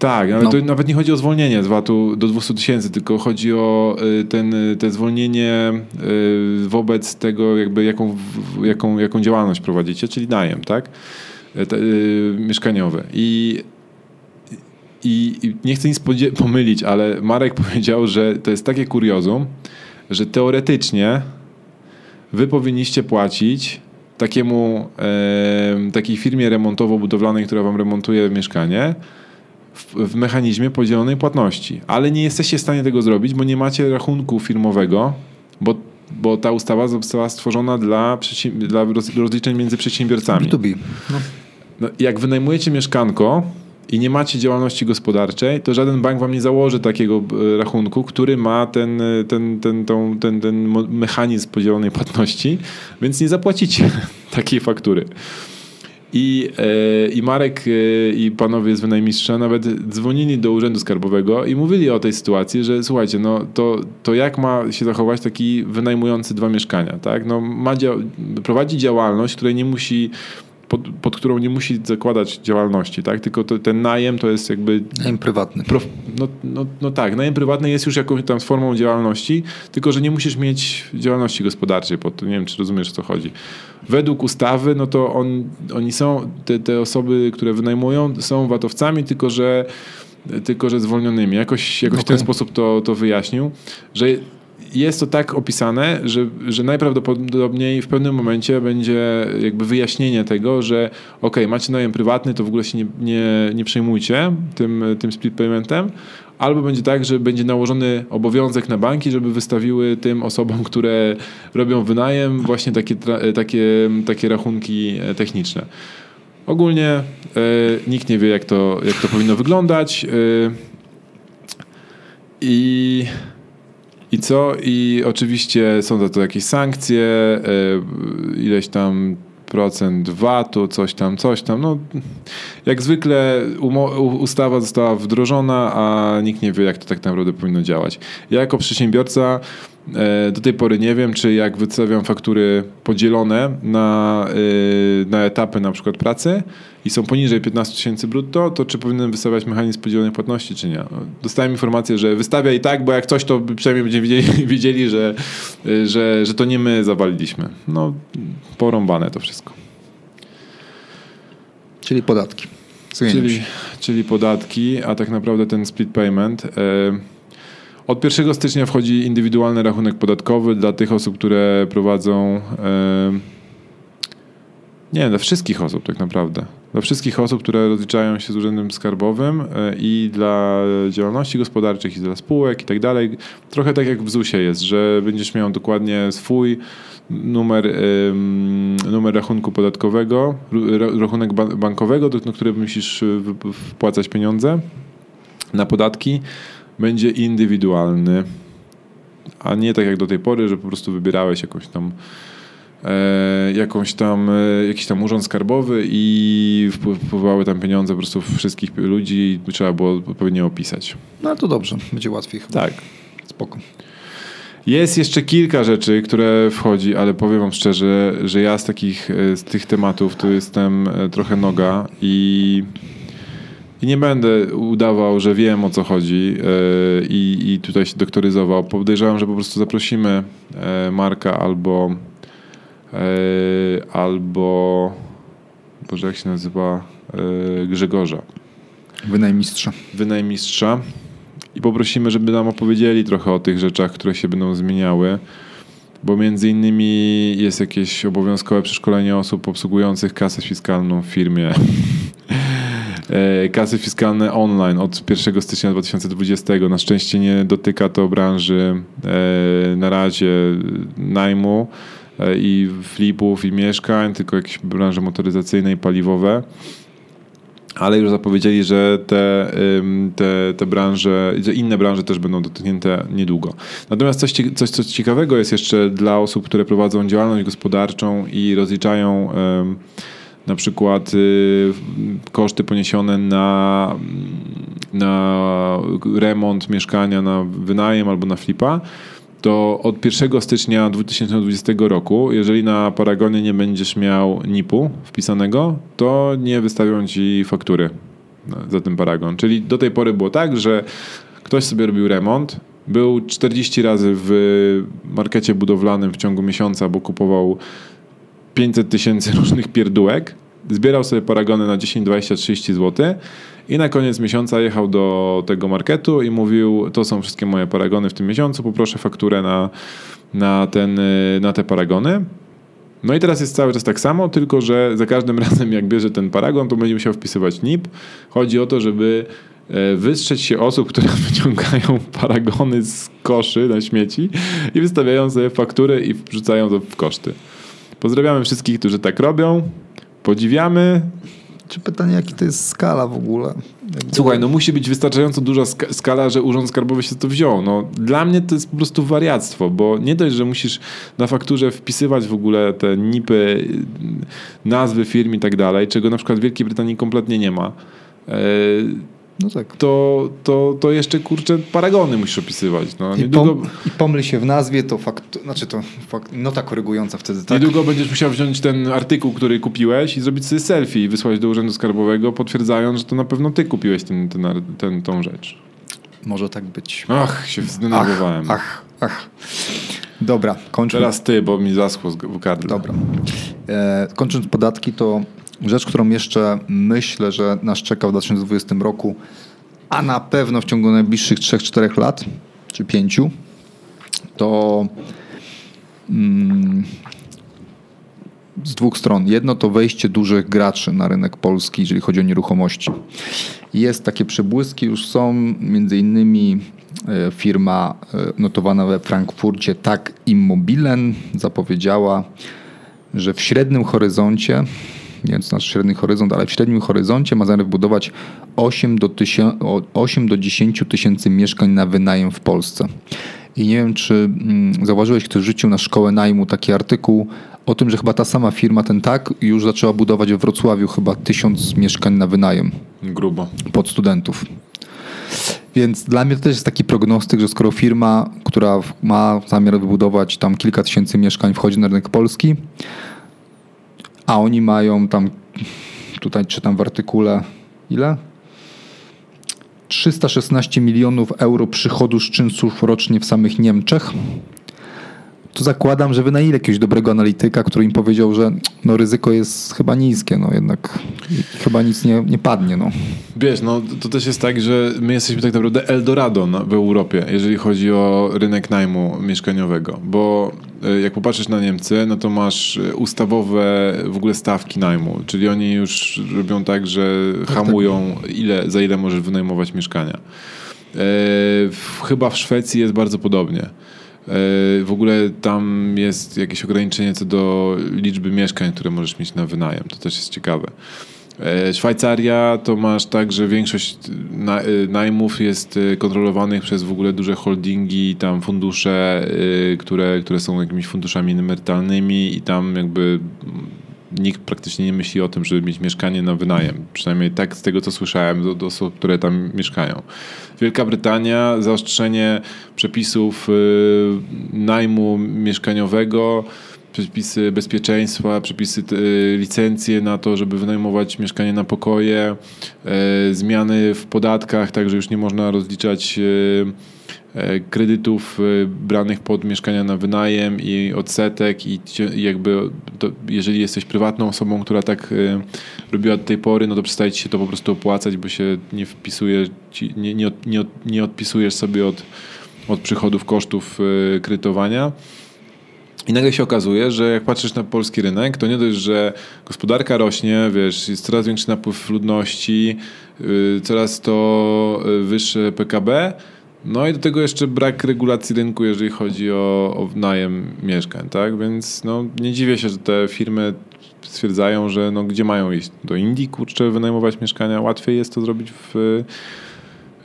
Tak, ale no. to nawet nie chodzi o zwolnienie z VAT-u do 200 tysięcy, tylko chodzi o y, ten, y, te zwolnienie y, wobec tego, jakby jaką, jaką, jaką działalność prowadzicie, czyli najem, tak? Mieszkaniowy. I i, I, nie chcę nic pomylić, ale Marek powiedział, że to jest takie kuriozum, że teoretycznie wy powinniście płacić takiemu, e, takiej firmie remontowo-budowlanej, która wam remontuje mieszkanie, w, w, mechanizmie podzielonej płatności. Ale nie jesteście w stanie tego zrobić, bo nie macie rachunku firmowego, bo, bo ta ustawa została stworzona dla, dla rozliczeń między przedsiębiorcami. B2B. No. No, jak wynajmujecie mieszkanko, i nie macie działalności gospodarczej, to żaden bank wam nie założy takiego e, rachunku, który ma ten, e, ten, ten, ten, ten, ten mechanizm podzielonej płatności, więc nie zapłacicie takiej faktury. I, e, I Marek e, i panowie z wynajmistrza nawet dzwonili do Urzędu Skarbowego i mówili o tej sytuacji, że słuchajcie, no to, to jak ma się zachować taki wynajmujący dwa mieszkania, tak? No ma dzia- prowadzi działalność, której nie musi pod, pod, którą nie musi zakładać działalności, tak? Tylko to, ten najem to jest jakby... Najem prywatny. Prof, no, no, no tak, najem prywatny jest już jakąś tam formą działalności, tylko że nie musisz mieć działalności gospodarczej pod to. Nie wiem, czy rozumiesz, o co chodzi. Według ustawy, no to on, oni są, te, te osoby, które wynajmują, są watowcami, tylko że tylko że zwolnionymi. Jakoś, jakoś okay. w ten sposób to, to wyjaśnił, że jest to tak opisane, że, że najprawdopodobniej w pewnym momencie będzie jakby wyjaśnienie tego, że ok, macie najem prywatny, to w ogóle się nie, nie, nie przejmujcie tym, tym split paymentem, albo będzie tak, że będzie nałożony obowiązek na banki, żeby wystawiły tym osobom, które robią wynajem właśnie takie, takie, takie rachunki e, techniczne. Ogólnie e, nikt nie wie, jak to, jak to powinno wyglądać. E, I i co? I oczywiście są za to jakieś sankcje, e, ileś tam procent VAT-u, coś tam, coś tam. No, jak zwykle ustawa została wdrożona, a nikt nie wie, jak to tak naprawdę powinno działać. Ja jako przedsiębiorca do tej pory nie wiem, czy jak wystawiam faktury podzielone na, e, na etapy na przykład pracy, i są poniżej 15 tysięcy brutto, to czy powinienem wystawiać mechanizm podzielonej płatności, czy nie? Dostałem informację, że wystawia i tak, bo jak coś, to przynajmniej będziemy wiedzieli, wiedzieli że, że, że to nie my zawaliliśmy. No, porąbane to wszystko. Czyli podatki. Czyli, czyli podatki, a tak naprawdę ten split payment. E, od 1 stycznia wchodzi indywidualny rachunek podatkowy dla tych osób, które prowadzą. Nie, dla wszystkich osób tak naprawdę dla wszystkich osób, które rozliczają się z Urzędem Skarbowym e, i dla działalności gospodarczych, i dla spółek i tak dalej. Trochę tak jak w ZUS-ie jest, że będziesz miał dokładnie swój numer, numer rachunku podatkowego, rachunek bankowego, do którego musisz wpłacać pieniądze na podatki, będzie indywidualny, a nie tak jak do tej pory, że po prostu wybierałeś jakąś tam e, jakąś tam, e, jakiś tam urząd skarbowy i wpływały tam pieniądze po prostu wszystkich ludzi i trzeba było odpowiednio opisać. No to dobrze, będzie łatwiej. Chyba. Tak. Spoko. Jest jeszcze kilka rzeczy, które wchodzi, ale powiem wam szczerze, że ja z takich, e, z tych tematów to jestem trochę noga i, i nie będę udawał, że wiem o co chodzi i, i tutaj się doktoryzował. Podejrzewam, że po prostu zaprosimy Marka albo E, albo Boże, jak się nazywa Grzegorza. Wynajmistrza. Wynajmistrza. I poprosimy, żeby nam opowiedzieli trochę o tych rzeczach, które się będą zmieniały, bo między innymi jest jakieś obowiązkowe przeszkolenie osób obsługujących kasę fiskalną w firmie. E, kasy fiskalne online od 1 stycznia 2020. Na szczęście nie dotyka to branży na razie najmu E, i flipów, i mieszkań, tylko jakieś branże motoryzacyjne i paliwowe. ale już zapowiedzieli, że te, te, te branże, że inne branże też będą dotknięte niedługo. Natomiast coś, coś, coś ciekawego jest jeszcze dla osób, które prowadzą działalność gospodarczą i rozliczają na przykład y, koszty poniesione na, na remont mieszkania, na wynajem albo na flipa, to od 1 stycznia 2020 roku, jeżeli na Paragonie nie będziesz miał NIP-u wpisanego, to nie wystawią ci faktury za ten Paragon. Czyli do tej pory było tak, że ktoś sobie robił remont, był 40 razy w markecie budowlanym w ciągu miesiąca, bo kupował 500 tysięcy różnych pierdółek, zbierał sobie paragony na 10, 20, 30 zł i na koniec miesiąca jechał do tego marketu i mówił, to są wszystkie moje paragony w tym miesiącu, poproszę fakturę na, na, ten, na te paragony. No i teraz jest cały czas tak samo, tylko że za każdym razem jak bierze ten paragon, to będzie musiał wpisywać NIP. Chodzi o to, żeby e, wystrzec się osób, które wyciągają paragony z koszy na śmieci i wystawiają sobie faktury i wrzucają to w koszty. Pozdrawiamy wszystkich, którzy tak robią. Podziwiamy. Czy pytanie, jaki to jest skala w ogóle? Słuchaj, no musi być wystarczająco duża skala, że Urząd Skarbowy się to wziął. No, dla mnie to jest po prostu wariactwo, bo nie dość, że musisz na fakturze wpisywać w ogóle te nipy, nazwy firm i tak dalej, czego na przykład w Wielkiej Brytanii kompletnie nie ma. No tak. to, to, to jeszcze kurczę paragony musisz opisywać. No, I, niedługo... pom I pomyl się w nazwie, to fakt, znaczy to fakt, nota korygująca wtedy, tak? Niedługo będziesz musiał wziąć ten artykuł, który kupiłeś i zrobić sobie selfie i wysłać do Urzędu Skarbowego, potwierdzając, że to na pewno ty kupiłeś ten, ten, ten, tą rzecz. Może tak być. Ach, się zdenerwowałem. Ach, ach, ach. Dobra, kończąc. Teraz ty, bo mi zaschło w gardle. Dobra. E, kończąc podatki, to Rzecz, którą jeszcze myślę, że nas czeka w 2020 roku, a na pewno w ciągu najbliższych 3-4 lat, czy 5, to mm, z dwóch stron. Jedno to wejście dużych graczy na rynek polski, jeżeli chodzi o nieruchomości. Jest takie przebłyski, już są między innymi e, firma e, notowana we Frankfurcie, tak Immobilen, zapowiedziała, że w średnim horyzoncie nie wiem, nasz średni horyzont, ale w średnim horyzoncie ma zamiar wybudować 8 do, 8 do 10 tysięcy mieszkań na wynajem w Polsce. I nie wiem, czy mm, zauważyłeś, ktoś rzucił na szkołę najmu taki artykuł o tym, że chyba ta sama firma, ten tak, już zaczęła budować w Wrocławiu chyba tysiąc mieszkań na wynajem. Grubo. Pod studentów. Więc dla mnie to też jest taki prognostyk, że skoro firma, która ma zamiar wybudować tam kilka tysięcy mieszkań, wchodzi na rynek polski, a oni mają tam, tutaj czytam w artykule, ile? 316 milionów euro przychodu z czynszów rocznie w samych Niemczech to zakładam, że wynajęli jakiegoś dobrego analityka, który im powiedział, że no, ryzyko jest chyba niskie, no jednak chyba nic nie, nie padnie. No. Wiesz, no to też jest tak, że my jesteśmy tak naprawdę Eldorado w Europie, jeżeli chodzi o rynek najmu mieszkaniowego, bo e, jak popatrzysz na Niemcy, no to masz e, ustawowe w ogóle stawki najmu, czyli oni już robią tak, że tak, tak. hamują ile, za ile możesz wynajmować mieszkania. E, chyba w Szwecji jest bardzo podobnie. E, w ogóle tam jest jakieś ograniczenie co do liczby mieszkań, które możesz mieć na wynajem. To też jest ciekawe. E, Szwajcaria to masz tak, że większość e, najmów jest kontrolowanych przez w ogóle duże holdingi, tam fundusze, które, które są jakimiś funduszami emerytalnymi i tam jakby nikt praktycznie nie myśli o tym, żeby mieć mieszkanie na wynajem. Przynajmniej tak z tego, co słyszałem od osób, które tam mieszkają. Wielka Brytania, zaostrzenie przepisów y, najmu mieszkaniowego, przepisy bezpieczeństwa, przepisy y, licencje na to, żeby wynajmować mieszkanie na pokoje, y, zmiany w podatkach, tak że już nie można rozliczać kredytów e, branych pod mieszkania na wynajem i odsetek i jakby to, jeżeli jesteś prywatną osobą, która tak e, robiła do tej pory, no to przestaje ci się to po prostu opłacać, bo się nie wpisuje, nie, nie, nie, nie odpisujesz sobie od, od przychodów kosztów kredytowania. I nagle się okazuje, że jak patrzysz na polski rynek, to nie dość, że gospodarka rośnie, wiesz, jest coraz większy napływ ludności, coraz to wyższe PKB, no i do tego jeszcze brak regulacji rynku, jeżeli chodzi o, o najem mieszkań, tak? Więc no, nie dziwię się, że te firmy stwierdzają, że no, gdzie mają iść? Do Indii, kurczę, wynajmować mieszkania? Łatwiej jest to zrobić w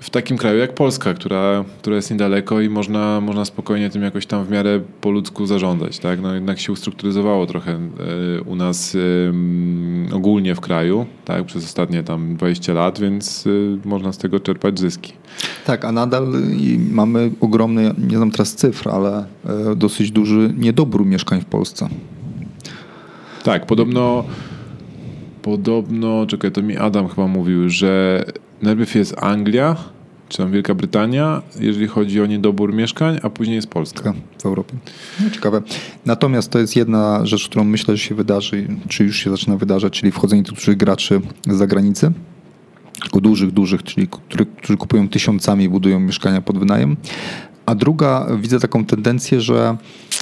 w takim kraju jak Polska, która, która jest niedaleko i można, można spokojnie tym jakoś tam w miarę po ludzku zarządzać. Tak? No jednak się ustrukturyzowało trochę e, u nas ogólnie w kraju tak? przez ostatnie tam 20 lat, więc e, można z tego czerpać zyski. Tak, a nadal mamy ogromny, nie znam teraz cyfr, ale e, dosyć duży niedobór mieszkań w Polsce. Tak, podobno podobno, czekaj, to mi Adam chyba mówił, że najpierw jest Anglia, czy tam Wielka Brytania, jeżeli chodzi o niedobór mieszkań, a później jest Polska. W Europie. No, ciekawe. Natomiast to jest jedna rzecz, którą myślę, że się wydarzy, czy już się zaczyna wydarzać, czyli wchodzenie dużych graczy z zagranicy. Tylko dużych, dużych, czyli którzy, którzy kupują tysiącami i budują mieszkania pod wynajem. A druga, widzę taką tendencję, że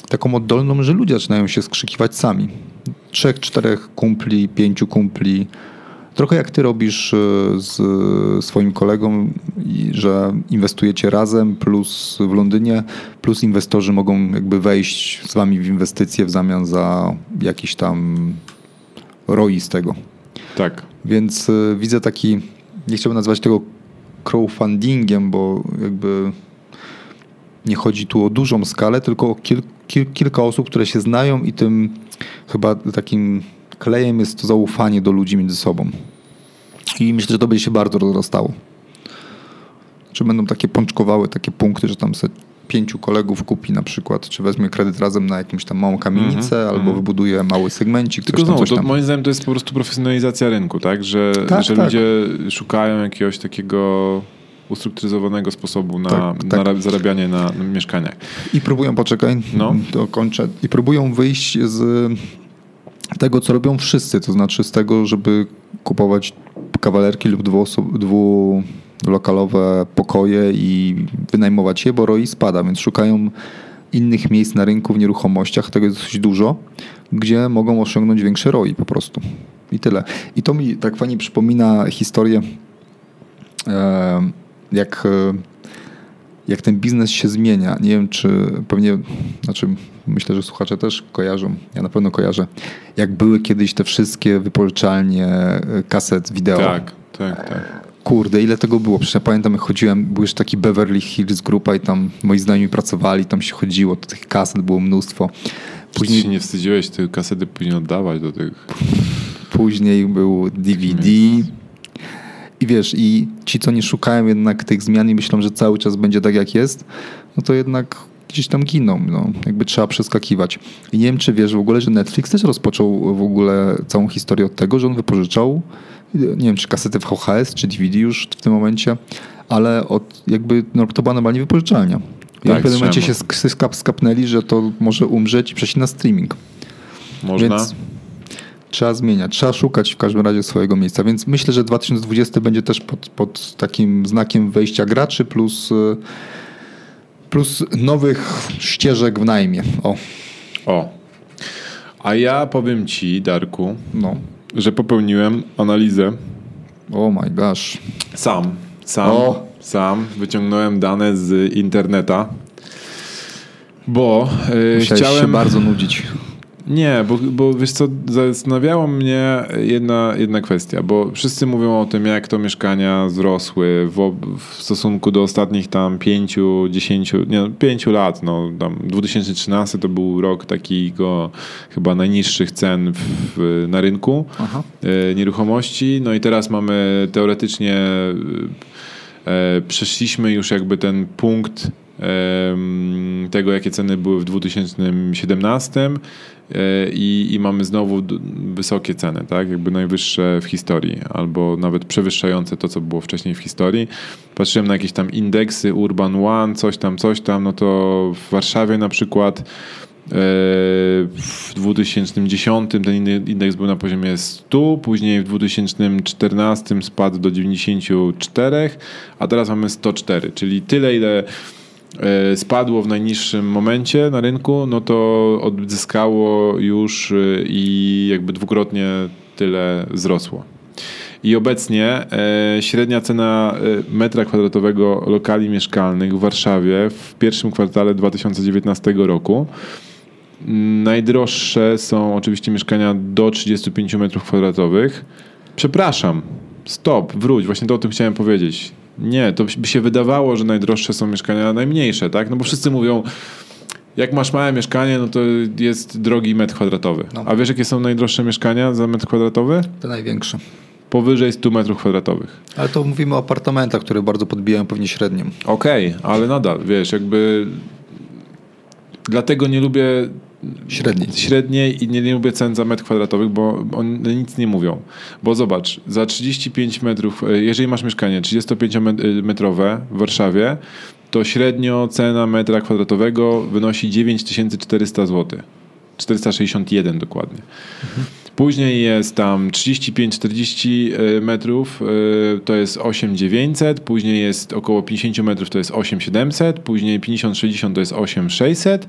taką oddolną, że ludzie zaczynają się skrzykiwać sami. Trzech, czterech kumpli, pięciu kumpli, Trochę jak ty robisz e, z swoim kolegą, że inwestujecie razem, plus w Londynie, plus inwestorzy mogą jakby wejść z wami w inwestycje w zamian za jakiś tam ROI z tego. Tak. Więc e, widzę taki, nie chciałbym nazwać tego crowdfundingiem, bo jakby nie chodzi tu o dużą skalę, tylko o kil, kil, kilka osób, które się znają i tym chyba takim klejem jest to zaufanie do ludzi między sobą. I myślę, że to będzie się bardzo rozrastało. Czy będą takie pączkowały takie punkty, że tam sobie pięciu kolegów kupi na przykład, czy weźmie kredyt razem na jakąś tam małą kamienicę, mm -hmm. albo wybuduje mały segmencik. Tylko znowu, to moim zdaniem to jest po prostu profesjonalizacja rynku, tak? Że, tak, że tak. ludzie szukają jakiegoś takiego ustrukturyzowanego sposobu na, tak, tak. na zarabianie na, na, mieszkaniach. I próbują, poczekaj, no. dokończę, i próbują wyjść z tego, co robią wszyscy, to znaczy z tego, żeby kupować kawalerki lub dwulokalowe pokoje i wynajmować je, bo ROI spada, więc szukają innych miejsc na rynku w nieruchomościach, tego jest dosyć dużo, gdzie mogą osiągnąć większe ROI po prostu. I tyle. I to mi tak fajnie przypomina historię, jak jak ten biznes się zmienia. Nie wiem, czy pewnie, znaczy myślę, że słuchacze też kojarzą, ja na pewno kojarzę, jak były kiedyś te wszystkie wypożyczalnie e, kaset wideo. Tak, tak, tak. Kurde, ile tego było? Przecież ja pamiętam, jak chodziłem, był już taki Beverly Hills grupa i tam moi znajomi pracowali, tam się chodziło, to tych kaset było mnóstwo. Później się nie wstydziłeś te kasety później oddawać do tych... Później był DVD, i wiesz, i ci, co nie szukają jednak tych zmian i myślą, że cały czas będzie tak, jak jest, no to jednak gdzieś tam giną. No. Jakby trzeba przeskakiwać. I nie wiem, czy wiesz w ogóle, że Netflix też rozpoczął w ogóle całą historię od tego, że on wypożyczał, nie wiem, czy kasety VHS, czy DVD już w tym momencie, ale od jakby, no, to była normalnie wypożyczalnia. I tak, w pewnym momencie się skapnęli, że to może umrzeć i przejść na streaming. Można. Więc trzeba zmieniać, trzeba szukać w każdym razie swojego miejsca. Więc myślę, że 2020 będzie też pod, pod takim znakiem wejścia graczy plus, y, plus nowych ścieżek w najmie. O. o. A ja powiem ci, Darku, no. że popełniłem analizę. O oh my gosh. Sam. Sam. O. Sam. Wyciągnąłem dane z interneta. Bo yy, chciałem się bardzo nudzić. Nie, bo, bo wiesz co, zastanawiało mnie jedna, jedna kwestia, bo wszyscy mówią o tym, jak to mieszkania wzrosły w, w stosunku do ostatnich tam pięciu, dziesięciu, nie, pięciu lat. No, tam 2013 to był rok takiego chyba najniższych cen w, na rynku Aha. E, nieruchomości. No i teraz mamy teoretycznie e, przeszliśmy już jakby ten punkt tego, jakie ceny były w 2017 e, i, i mamy znowu wysokie ceny, tak? Jakby najwyższe w historii, albo nawet przewyższające to, co było wcześniej w historii. Patrzyłem na jakieś tam indeksy Urban One, coś tam, coś tam, no to w Warszawie na przykład e, w 2010 ten indeks był na poziomie 100, później w 2014 spadł do 94, a teraz mamy 104, czyli tyle, ile spadło w najniższym momencie na rynku, no to odzyskało już e, i jakby dwukrotnie tyle wzrosło. I obecnie e, średnia cena metra kwadratowego lokali mieszkalnych w Warszawie w pierwszym kwartale 2019 roku Najdroższe są oczywiście mieszkania do 35 m2. Przepraszam, stop, wróć, właśnie to o tym chciałem powiedzieć. Nie, to by się wydawało, że najdroższe są mieszkania najmniejsze, tak? No bo wszyscy mówią, jak masz małe mieszkanie, no to jest drogi metr kwadratowy. No. A wiesz, jakie są najdroższe mieszkania za metr kwadratowy? Te największe. Powyżej 100 metrów kwadratowych. Ale to mówimy o apartamentach, które bardzo podbijają pewnie średnią. Okej, ale nadal, wiesz, jakby dlatego nie lubię Średniej. średniej i nie, nie lubię cen za metr kwadratowy, bo one nic nie mówią. Bo zobacz, za 35 metrów, e, jeżeli masz mieszkanie 35-metrowe w Warszawie, to średnio cena metra kwadratowego wynosi 9400 zł. 461 dokładnie. Później jest tam 35-40 e, metrów, e, to jest 8900, później jest około 50 metrów, to jest 8700, później 50-60 to jest 8600,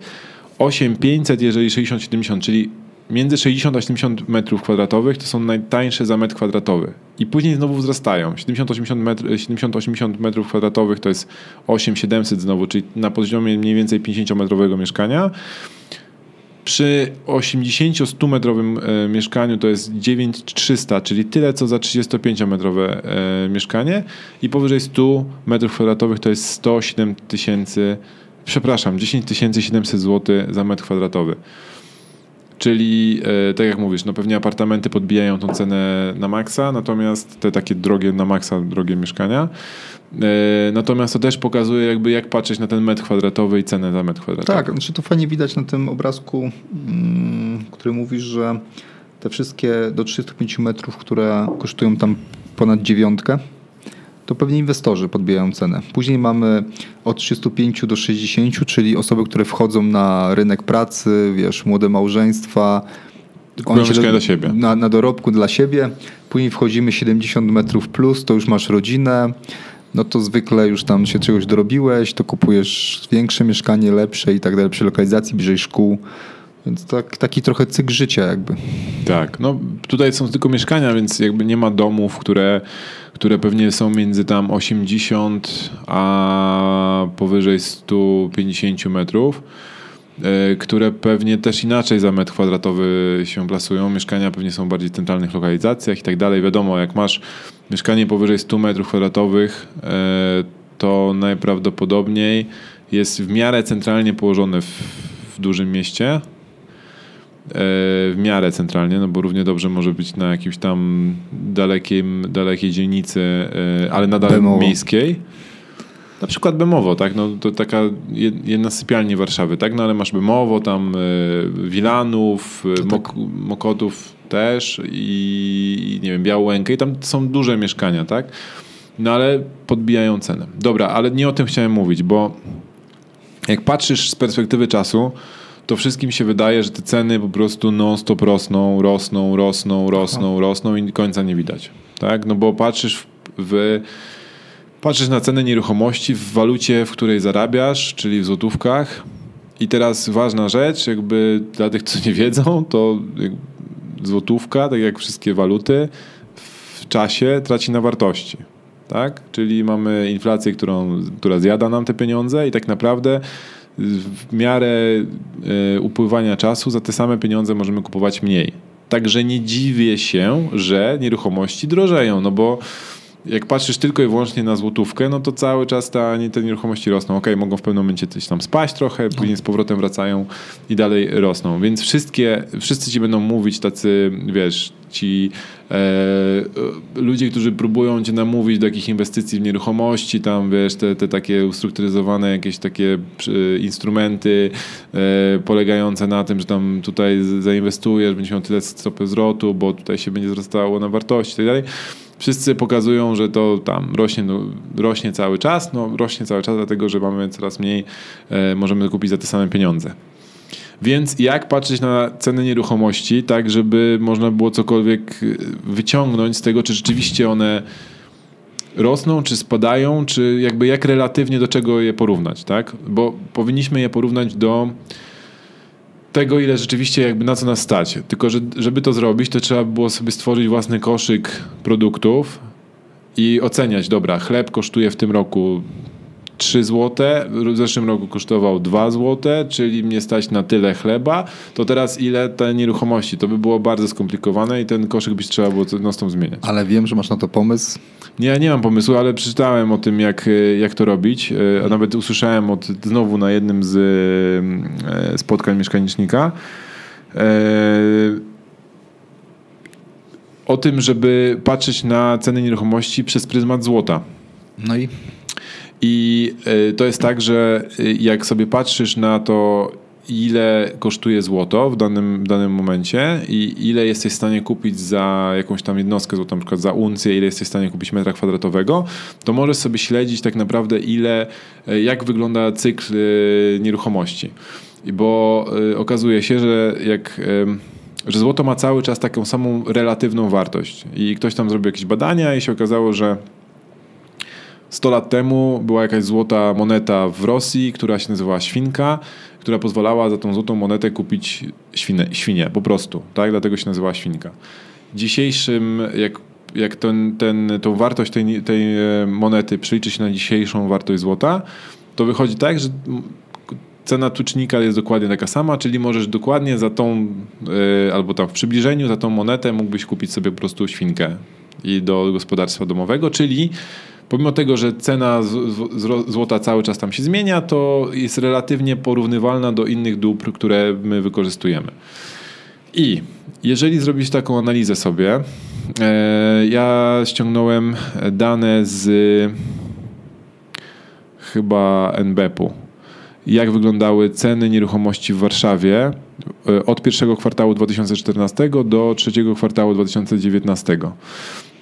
8500 jeżeli 60-70, czyli między 60 a 70 metrów kwadratowych to są najtańsze za metr kwadratowy. I później znowu wzrastają. 70-80 metr, 70-80 metrów kwadratowych to jest 8700 znowu, czyli na poziomie mniej więcej 50-metrowego mieszkania. Przy 80-100 metrowym e, mieszkaniu to jest 9300, czyli tyle co za 35-metrowe e, mieszkanie i powyżej 100 metrów kwadratowych to jest 107 tysięcy, przepraszam, 10 700 zł za metr kwadratowy. Czyli e, tak jak mówisz, no pewnie apartamenty podbijają tą cenę na maksa, natomiast te takie drogie na maksa, drogie mieszkania. E, natomiast to też pokazuje jakby jak patrzeć na ten metr kwadratowy i cenę za metr kwadratowy. Tak, znaczy to fajnie widać na tym obrazku, mm, który mówisz, że te wszystkie do 35 metrów, które kosztują tam ponad dziewiątkę, to pewnie inwestorzy podbijają cenę. Później mamy od 35 do 60, czyli osoby, które wchodzą na rynek pracy, wiesz, młode małżeństwa. Mieszkanie dla siebie. Na, na dorobku dla siebie. Później wchodzimy 70 metrów plus, to już masz rodzinę. No to zwykle już tam się czegoś dorobiłeś, to kupujesz większe mieszkanie, lepsze i tak dalej, przy lokalizacji, bliżej szkół. Więc tak, taki trochę cykl życia jakby. Tak, no tutaj są tylko mieszkania, więc jakby nie ma domów, które, które pewnie są między tam 80 a powyżej 150 metrów, e, które pewnie też inaczej za metr kwadratowy się plasują. Mieszkania pewnie są bardziej w centralnych lokalizacjach i tak dalej. Wiadomo, jak masz mieszkanie powyżej 100 metrów kwadratowych, e, to najprawdopodobniej jest w miarę centralnie położone w, w dużym mieście, w miarę centralnie, no bo równie dobrze może być na jakimś tam dalekim, dalekiej dzielnicy, e, ale nadal Bemowo. miejskiej. Na przykład Bemowo, tak? No, to taka jedna z sypialni Warszawy, tak? No ale masz Bemowo, tam e, Wilanów, e, Mok Mokotów też i, i nie wiem, Białękę i tam są duże mieszkania, tak? No ale podbijają cenę. Dobra, ale nie o tym chciałem mówić, bo jak patrzysz z perspektywy czasu, to wszystkim się wydaje, że te ceny po prostu non-stop rosną, rosną, rosną, rosną, rosną i końca nie widać. Tak? No bo patrzysz w, w patrzysz na cenę nieruchomości w walucie, w której zarabiasz, czyli w złotówkach. I teraz ważna rzecz, jakby dla tych, co nie wiedzą, to złotówka, tak jak wszystkie waluty, w czasie traci na wartości. Tak? Czyli mamy inflację, którą, która zjada nam te pieniądze i tak naprawdę w miarę e, upływania czasu za te same pieniądze możemy kupować mniej. Także nie dziwię się, że nieruchomości drożeją, no bo jak patrzysz tylko i wyłącznie na złotówkę, no to cały czas ta, te nieruchomości rosną. Ok, mogą w pewnym momencie coś tam spaść trochę, później z powrotem wracają i dalej rosną. Więc wszystkie, wszyscy ci będą mówić tacy, wiesz, ci e, ludzie, którzy próbują cię namówić do jakichś inwestycji w nieruchomości, tam wiesz, te, te takie ustrukturyzowane jakieś takie e, instrumenty e, polegające na tym, że tam tutaj zainwestujesz, będziesz miał tyle stopy zwrotu, bo tutaj się będzie wzrastało na wartości i tak dalej wszyscy pokazują, że to tam rośnie, no, rośnie cały czas. No, rośnie cały czas, dlatego że mamy coraz mniej, e, możemy kupić za te same pieniądze. Więc jak patrzeć na ceny nieruchomości, tak żeby można było cokolwiek e, wyciągnąć z tego, czy rzeczywiście one rosną, czy spadają, czy jakby jak relatywnie do czego je porównać, tak? Bo powinniśmy je porównać do tego, ile rzeczywiście jakby na co nas stać. Tylko, że żeby to zrobić, to trzeba było sobie stworzyć własny koszyk produktów i oceniać, dobra, chleb kosztuje w tym roku 3 zł, w zeszłym roku kosztował 2 zł, czyli mnie stać na tyle chleba, to teraz ile te nieruchomości? To by było bardzo skomplikowane i ten koszyk byś trzeba było non stop zmieniać. Ale wiem, że masz na to pomysł. Nie, ja nie mam pomysłu, ale przeczytałem o tym, jak, jak to robić, a nawet usłyszałem od, znowu na jednym z e, spotkań mieszkanicznika, e, o tym, żeby patrzeć na ceny nieruchomości przez pryzmat złota. No i? I e, to jest tak, że jak sobie patrzysz na to, ile kosztuje złoto w danym, w danym momencie i ile jesteś w stanie kupić za jakąś tam jednostkę złota, na przykład za uncję, ile jesteś w stanie kupić metra kwadratowego, to możesz sobie śledzić tak naprawdę ile, jak wygląda cykl nieruchomości. Bo okazuje się, że jak że złoto ma cały czas taką samą relatywną wartość. I ktoś tam zrobił jakieś badania i się okazało, że 100 lat temu była jakaś złota moneta w Rosji, która się nazywała świnka, która pozwalała za tą złotą monetę kupić świnę, świnię, po prostu. Tak? Dlatego się nazywała świnka. Dzisiejszym, jak, jak ten, ten, tą wartość tej, tej e, monety przeliczy się na dzisiejszą wartość złota, to wychodzi tak, że cena tucznika jest dokładnie taka sama, czyli możesz dokładnie za tą, yy, albo tam w przybliżeniu za tą monetę mógłbyś kupić sobie po prostu świnkę i do gospodarstwa domowego, czyli pomimo tego, że cena złota cały czas tam się zmienia, to jest relatywnie porównywalna do innych dóbr, które my wykorzystujemy. I jeżeli zrobisz taką analizę sobie, e, ja ściągnąłem dane z chyba NBP-u, jak wyglądały ceny nieruchomości w Warszawie e, od pierwszego kwartału 2014 do trzeciego kwartału 2019.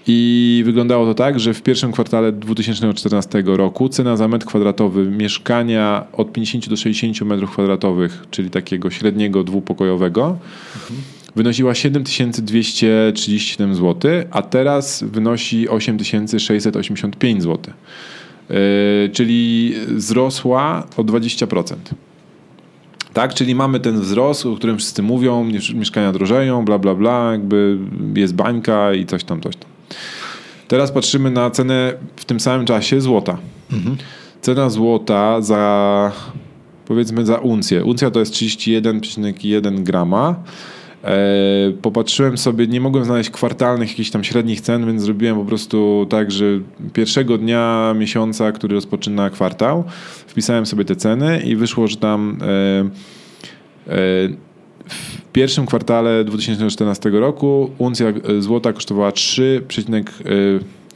I wyglądało to tak, że w pierwszym kwartale 2014 roku cena za metr kwadratowy mieszkania od 50 do 60 metrów kwadratowych, czyli takiego średniego dwupokojowego, mhm. wynosiła 7237 zł, a teraz wynosi 8685 zł. Yy, czyli wzrosła o 20%. Tak, czyli mamy ten wzrost, o którym wszyscy mówią, mieszkania drożeją, bla, bla, bla, jakby jest bańka i coś tam, coś tam. Teraz patrzymy na cenę w tym samym czasie złota. Mhm. Cena złota za powiedzmy za uncję. Uncja to jest 31,1 grama. E, popatrzyłem sobie, nie mogłem znaleźć kwartalnych jakichś tam średnich cen, więc zrobiłem po prostu tak, że pierwszego dnia miesiąca, który rozpoczyna kwartał, wpisałem sobie te ceny i wyszło, że tam e, e, w pierwszym kwartale 2014 roku uncja złota kosztowała 3,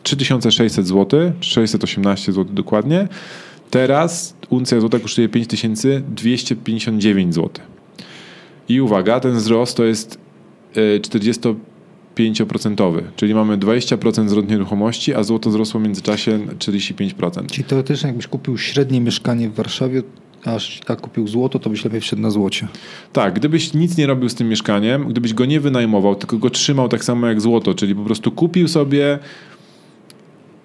3600 zł, 618 zł dokładnie. Teraz uncja złota kosztuje 5259 zł. I uwaga, ten wzrost to jest 45%, e, czyli mamy 20% wzrost nieruchomości, a złoto wzrosło w międzyczasie 45%. Czyli teoretycznie jakbyś kupił średnie mieszkanie w Warszawie, aż tak kupił złoto, to byś lepiej wszedł na złocie. Tak, gdybyś nic nie robił z tym mieszkaniem, gdybyś go nie wynajmował, tylko go trzymał tak samo jak złoto, czyli po prostu kupił sobie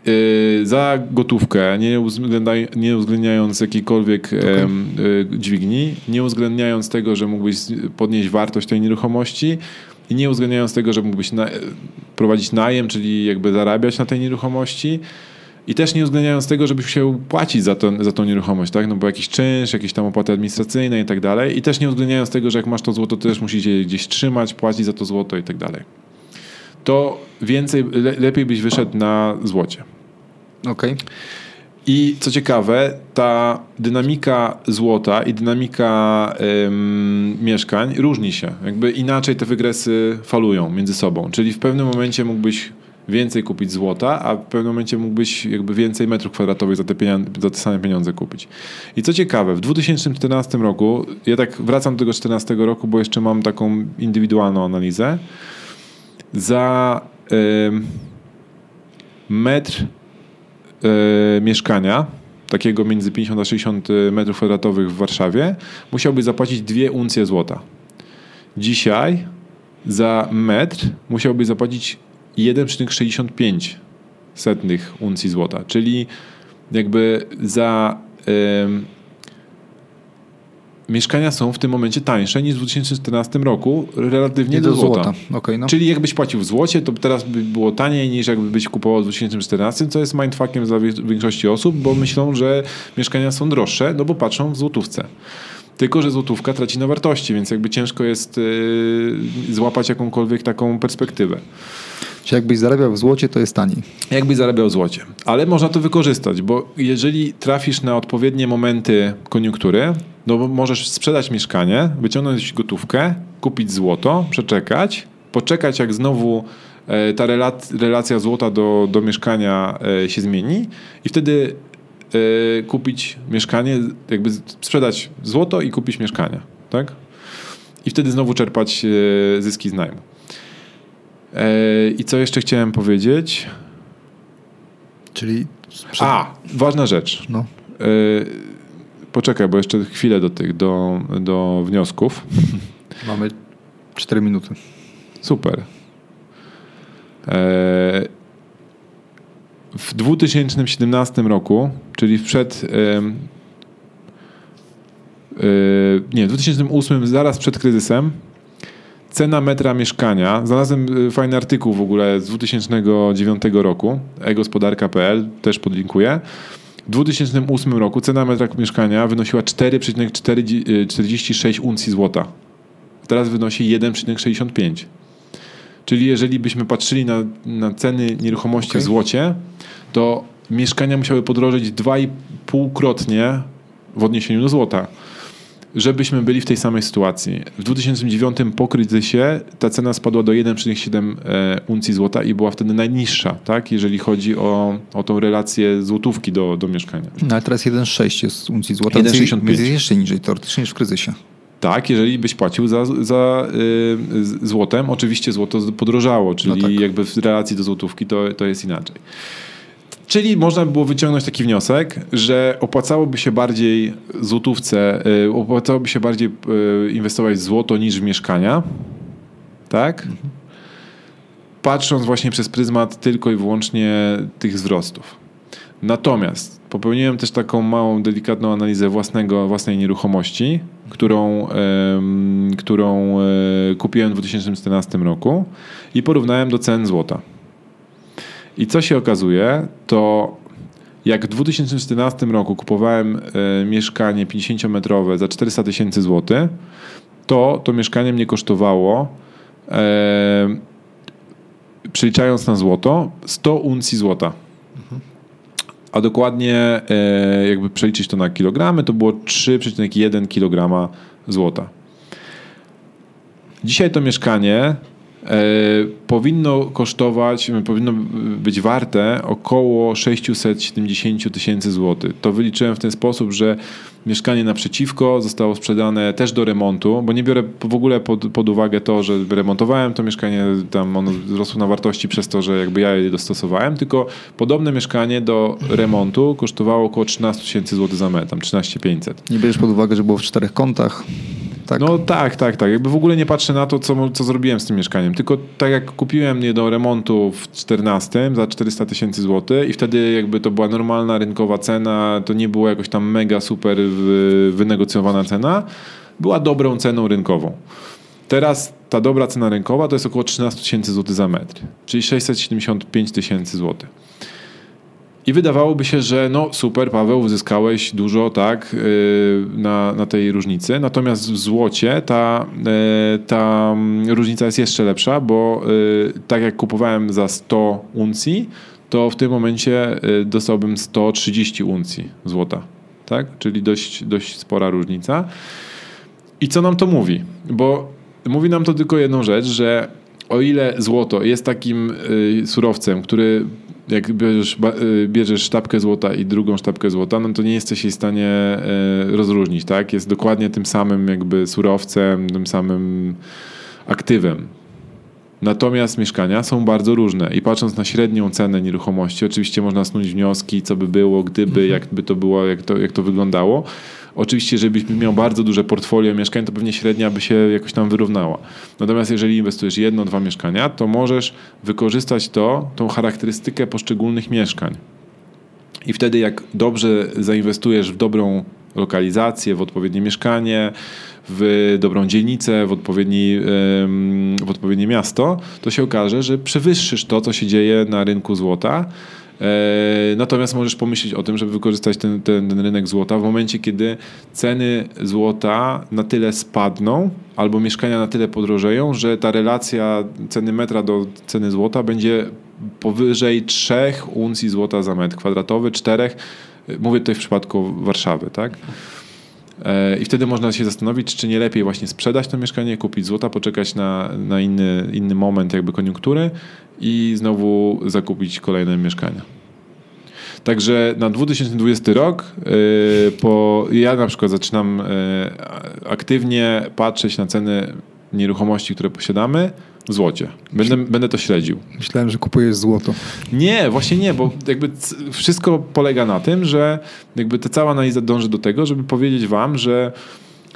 Y, za gotówkę, nie, uwzględniaj, nie uwzględniając jakiejkolwiek okay. dźwigni, nie uwzględniając tego, że mógłbyś podnieść wartość tej nieruchomości i nie uwzględniając tego, że mógłbyś na, prowadzić najem, czyli jakby zarabiać na tej nieruchomości. I też nie uwzględniając tego, żebyś się płacić za, to, za tą nieruchomość, tak? No bo jakiś czynsz, jakieś tam opłaty administracyjne i tak dalej. I też nie uwzględniając tego, że jak masz to złoto, to też musisz je gdzieś trzymać, płacić za to złoto i tak dalej to więcej, le, lepiej byś wyszedł na złocie. Okej. Okay. I co ciekawe, ta dynamika złota i dynamika ym, mieszkań różni się. Jakby inaczej te wygresy falują między sobą. Czyli w pewnym momencie mógłbyś więcej kupić złota, a w pewnym momencie mógłbyś jakby więcej metrów kwadratowych za te, za te same pieniądze kupić. I co ciekawe, w 2014 roku, ja tak wracam do tego 2014 roku, bo jeszcze mam taką indywidualną analizę, za metr e, mieszkania, takiego między 50 a 60 metrów kwadratowych w Warszawie, musiałby zapłacić dwie uncje złota. Dzisiaj za metr musiałby zapłacić 1,65 setnych uncji złota, czyli jakby za mieszkania są w tym momencie tańsze niż w 2014 roku relatywnie Nie do, do złota. złota. Okej, no. Czyli jakbyś płacił w złocie, to teraz by było taniej niż jakbyś kupował w 2014, co jest mindfuckiem dla większości osób, bo myślą, że mieszkania są droższe, no bo patrzą w złotówce. Tylko, że złotówka traci na wartości, więc jakby ciężko jest yy, złapać jakąkolwiek taką perspektywę. Czy jakbyś zarabiał w złocie, to jest taniej. Jakbyś zarabiał w złocie. Ale można to wykorzystać, bo jeżeli trafisz na odpowiednie momenty koniunktury, no możesz sprzedać mieszkanie, wyciągnąć gotówkę, kupić złoto, przeczekać, poczekać jak znowu e, ta rela- relacja złota do, do mieszkania e, się zmieni i wtedy e, kupić mieszkanie, jakby sprzedać złoto i kupić mieszkanie, tak? I wtedy znowu czerpać zyski z najmu. E, I co jeszcze chciałem powiedzieć? Czyli... A, ważna rzecz. No. E, poczekaj, bo jeszcze chwilę do tych, do, do wniosków. Mamy 4 minuty. Super. E, w 2017 roku, czyli przed. nie, w 2008, zaraz przed kryzysem, cena metra mieszkania. Znalazłem e, fajny artykuł w ogóle z 2009 roku, e-gospodarka.pl, też podlinkuję. W 2008 roku cena metra mieszkania wynosiła 4,46 uncji złota. Teraz wynosi 1,65. Czyli jeżeli byśmy patrzyli na, na ceny nieruchomości Okej. w złocie, to mieszkania musiały podrożeć 2,5-krotnie w odniesieniu do złota, żebyśmy byli w tej samej sytuacji. W 2009 po kryzysie ta cena spadła do 1,7 e, uncji złota i była wtedy najniższa, tak? jeżeli chodzi o, o tą relację złotówki do, do mieszkania. No ale teraz 1,6 jest uncji złota. 1,65. Więc jest jeszcze niżej teoretycznie niż w kryzysie. Tak, jeżeli byś płacił za, za y, złotem, oczywiście złoto podrożało, czyli No tak. jakby w relacji do złotówki to, to jest inaczej. Czyli można by było wyciągnąć taki wniosek, że opłacałoby się bardziej złotówce, y, opłacałoby się bardziej y, inwestować w złoto niż w mieszkania, tak? Patrząc właśnie przez pryzmat tylko i wyłącznie tych wzrostów. Natomiast popełniłem też taką małą, delikatną analizę własnego, własnej nieruchomości, którą, którą e, kupiłem w 2014 roku i porównałem do cen złota. I co się okazuje, to jak w 2014 roku kupowałem e, mieszkanie 50-metrowe za 400 tysięcy złotych, to to mieszkanie mnie kosztowało, e, przeliczając na złoto, 100 uncji złota. A dokładnie, e, jakby przeliczyć to na kilogramy, to było 3,1 kg złota. Dzisiaj to mieszkanie powinno kosztować, powinno być warte około 670 tysięcy złotych. To wyliczyłem w ten sposób, że mieszkanie naprzeciwko zostało sprzedane też do remontu, bo nie biorę w ogóle pod, pod uwagę to, że remontowałem to mieszkanie, tam ono wzrosło na wartości przez to, że jakby ja je dostosowałem, tylko podobne mieszkanie do remontu kosztowało około 13 tysięcy złotych za metr, tam 13 500. Nie bierzesz pod uwagę, że było w czterech kątach. Tak. No tak, tak, tak. Jakby w ogóle nie patrzę na to, co, co zrobiłem z tym mieszkaniem. Tylko tak jak kupiłem je do remontu w 14 za 400 tysięcy złotych i wtedy jakby to była normalna rynkowa cena, to nie było jakoś tam mega super wy- wynegocjowana cena, była dobrą ceną rynkową. Teraz ta dobra cena rynkowa to jest około 13 tysięcy złotych za metr, czyli 675 tysięcy złotych. I wydawałoby się, że no super, Paweł, uzyskałeś dużo, tak, yy, na, na tej różnicy. Natomiast w złocie ta, yy, ta mm, różnica jest jeszcze lepsza, bo yy, tak jak kupowałem za 100 uncji, to w tym momencie dostałbym 130 uncji złota, tak? Czyli dość, dość spora różnica. I co nam to mówi? Bo mówi nam to tylko jedną rzecz, że o ile złoto jest takim y, surowcem, który jak bierzesz, y, bierzesz sztabkę złota i drugą sztabkę złota, no to nie jesteś jej w stanie y, rozróżnić, tak? Jest dokładnie tym samym jakby surowcem, tym samym aktywem. Natomiast mieszkania są bardzo różne i patrząc na średnią cenę nieruchomości, oczywiście można snuć wnioski, co by było, gdyby, jak by to było, jak to, jak to wyglądało. Oczywiście, żebyś miał bardzo duże portfolio mieszkań, to pewnie średnia by się jakoś tam wyrównała. Natomiast jeżeli inwestujesz jedno, dwa mieszkania, to możesz wykorzystać to, tą charakterystykę poszczególnych mieszkań. I wtedy jak dobrze zainwestujesz w dobrą lokalizację, w odpowiednie mieszkanie, w dobrą dzielnicę, w, odpowiedni, w odpowiednie miasto, to się okaże, że przewyższysz to, co się dzieje na rynku złota. E, natomiast możesz pomyśleć o tym, żeby wykorzystać ten, ten, ten, rynek złota w momencie, kiedy ceny złota na tyle spadną, albo mieszkania na tyle podrożeją, że ta relacja ceny metra do ceny złota będzie powyżej 3 uncji złota za metr kwadratowy, 4. Mówię tutaj w przypadku Warszawy, tak? E, I wtedy można się zastanowić, czy nie lepiej właśnie sprzedać to mieszkanie, kupić złota, poczekać na, na inny, inny moment jakby koniunktury i znowu zakupić kolejne mieszkania. Także na 2020 rok, yy, po, ja na przykład zaczynam yy, aktywnie patrzeć na ceny nieruchomości, które posiadamy w złocie. Będę, będę to śledził. Myślałem, że kupujesz złoto. Nie, właśnie nie, bo jakby wszystko polega na tym, że jakby ta cała analiza dąży do tego, żeby powiedzieć wam, że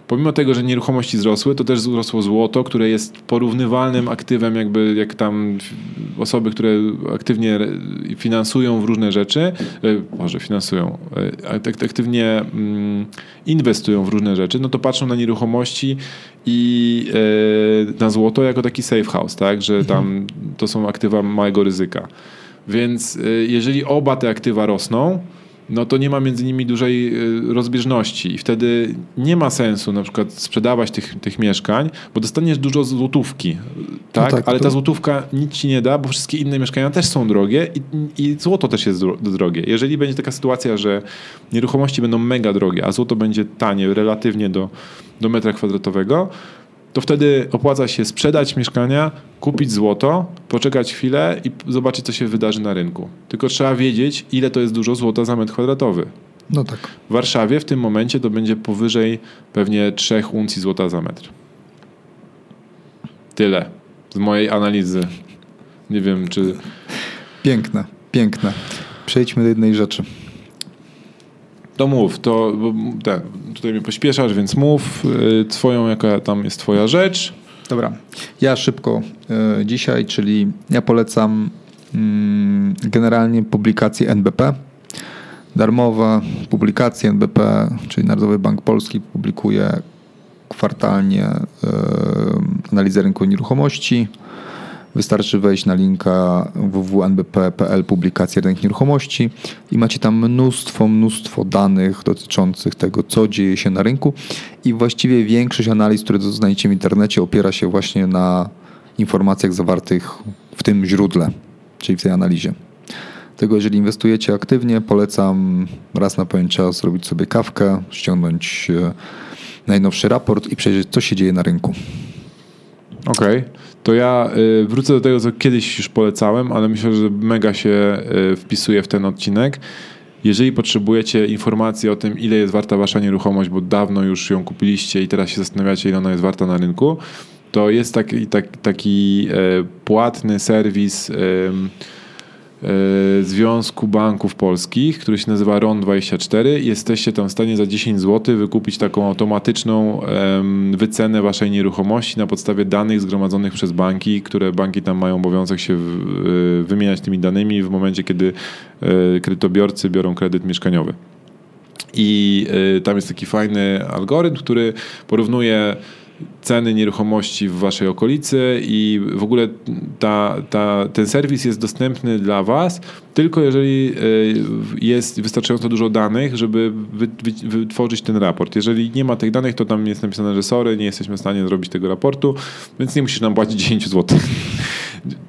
pomimo tego, że nieruchomości wzrosły, to też wzrosło złoto, które jest porównywalnym aktywem, jakby jak tam osoby, które aktywnie finansują w różne rzeczy, e, może finansują, e, aktywnie mm, inwestują w różne rzeczy, no to patrzą na nieruchomości i e, na złoto jako taki safe house, tak, że tam mhm. to są aktywa małego ryzyka. Więc jeżeli oba te aktywa rosną, no to nie ma między nimi dużej y, rozbieżności i wtedy nie ma sensu na przykład sprzedawać tych, tych mieszkań, bo dostaniesz dużo złotówki, tak? No tak Ale to... ta złotówka nic ci nie da, bo wszystkie inne mieszkania też są drogie i, i złoto też jest drogie. Jeżeli będzie taka sytuacja, że nieruchomości będą mega drogie, a złoto będzie tanie relatywnie do, do metra kwadratowego, to wtedy opłaca się sprzedać mieszkania, kupić złoto, poczekać chwilę i zobaczyć, co się wydarzy na rynku. Tylko trzeba wiedzieć, ile to jest dużo złota za metr kwadratowy. No tak. W Warszawie w tym momencie to będzie powyżej pewnie 3 uncji złota za metr. Tyle z mojej analizy. Nie wiem, czy. Piękne, piękne. Przejdźmy do jednej rzeczy. To mów, to ten, tutaj mnie pośpieszasz, więc mów y, twoją, jaka tam jest twoja rzecz. Dobra, ja szybko y, dzisiaj, czyli ja polecam mm, generalnie publikacje NBP. Darmowe publikacje NBP, czyli Narodowy Bank Polski publikuje kwartalnie y, analizę rynku nieruchomości Wystarczy wejść na linka www.nbp.pl publikacja rynek nieruchomości i macie tam mnóstwo, mnóstwo danych dotyczących tego, co dzieje się na rynku i właściwie większość analiz, które znajdziecie w internecie opiera się właśnie na informacjach zawartych w tym źródle, czyli w tej analizie. Tego, jeżeli inwestujecie aktywnie, polecam raz na pewien czas zrobić sobie kawkę, ściągnąć e, najnowszy raport i przejrzeć, co się dzieje na rynku. Okej. Okay to ja y, wrócę do tego, co kiedyś już polecałem, ale myślę, że mega się y, wpisuje w ten odcinek. Jeżeli potrzebujecie informacji o tym, ile jest warta wasza nieruchomość, bo dawno już ją kupiliście i teraz się zastanawiacie, ile ona jest warta na rynku, to jest taki, taki, taki e, płatny serwis E, Związku Banków Polskich, który się nazywa RON24. Jesteście tam w stanie za 10 zł wykupić taką automatyczną wycenę waszej nieruchomości na podstawie danych zgromadzonych przez banki, które banki tam mają obowiązek się e, wymieniać tymi danymi w momencie, kiedy e, kredytobiorcy biorą kredyt mieszkaniowy. I tam jest taki fajny algorytm, który porównuje ceny nieruchomości w waszej okolicy i w ogóle ta, ta, ten serwis jest dostępny dla was tylko jeżeli e, jest wystarczająco dużo danych, żeby wytworzyć ten raport. Jeżeli nie ma tych danych, to tam jest napisane, że sorry, nie jesteśmy w stanie zrobić tego raportu, więc nie musisz nam płacić 10 zł.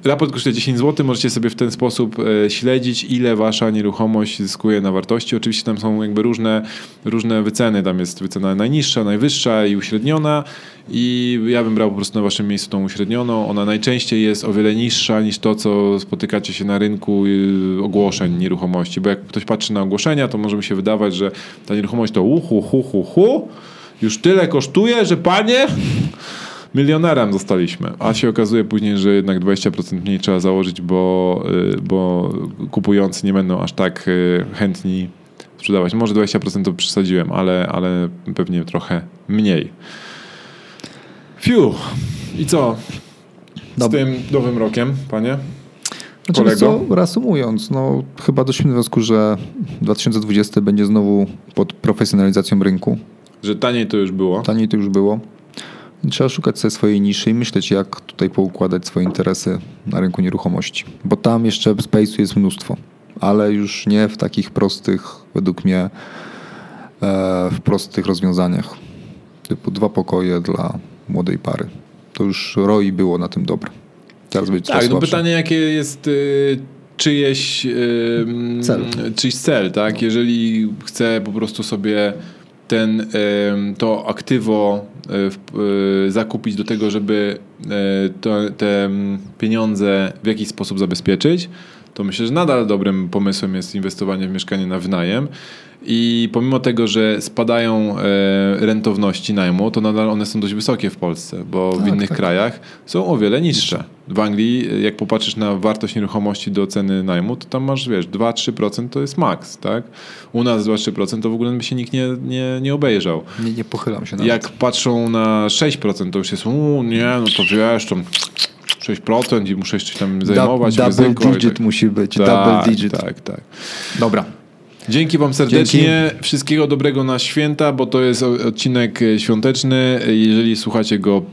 Raport kosztuje 10 zł, możecie sobie w ten sposób e, śledzić, ile wasza nieruchomość zyskuje na wartości. Oczywiście tam są jakby różne, różne wyceny, tam jest wycena najniższa, najwyższa i uśredniona i ja bym brał po prostu na waszym miejscu tą uśrednioną. Ona najczęściej jest o wiele niższa niż to, co spotykacie się na rynku ogłoszeń nieruchomości, bo jak ktoś patrzy na ogłoszenia, to może mi się wydawać, że ta nieruchomość to uhu, hu, hu, hu, już tyle kosztuje, że panie milionerem zostaliśmy. A się okazuje później, że jednak 20% mniej trzeba założyć, bo, y, bo kupujący nie będą aż tak y, chętni sprzedawać. Może 20% to przesadziłem, ale, ale pewnie trochę mniej. Fiu. I co? Z tym nowym rokiem, panie? Znaczy, wiesz co, reasumując, no, chyba doszliśmy do wniosku, że 2020 będzie znowu pod profesjonalizacją rynku. Że taniej to już było. Taniej to już było. Trzeba szukać sobie swojej niszy i myśleć, jak tutaj poukładać swoje interesy na rynku nieruchomości. Bo tam jeszcze space'u jest mnóstwo, ale już nie w takich prostych, według mnie, e, w prostych rozwiązaniach. Typu dwa pokoje dla młodej pary. To już ROI było na tym dobre. Teraz będzie tak, no słabsze. pytanie jakie jest y, czyjeś Cel. czyjś cel, tak? Jeżeli chce po prostu sobie ten, to aktywo w- y, zakupić do tego, żeby y, to, te pieniądze w jakiś sposób zabezpieczyć, to myślę, że nadal dobrym pomysłem jest inwestowanie w mieszkanie na wynajem. I pomimo tego, że spadają e, rentowności najmu, to nadal one są dość wysokie w Polsce, bo w Tak, innych tak. krajach są o wiele niższe. W Anglii, jak popatrzysz na wartość nieruchomości do ceny najmu, to tam masz, wiesz, 2-3% to jest maks, tak? U nas 2-3% to w ogóle by się nikt nie, nie, nie obejrzał. Nie, nie pochylam się nawet. Jak patrzą na 6%, to już jest, u nie, no to wiesz, tam 6% i muszę jeszcze tam zajmować double digit tak. musi być. Tak, double digit. Tak, tak. Dobra. Dzięki Wam serdecznie. Wszystkiego dobrego na święta, bo to jest odcinek e, świąteczny. Jeżeli słuchacie go e,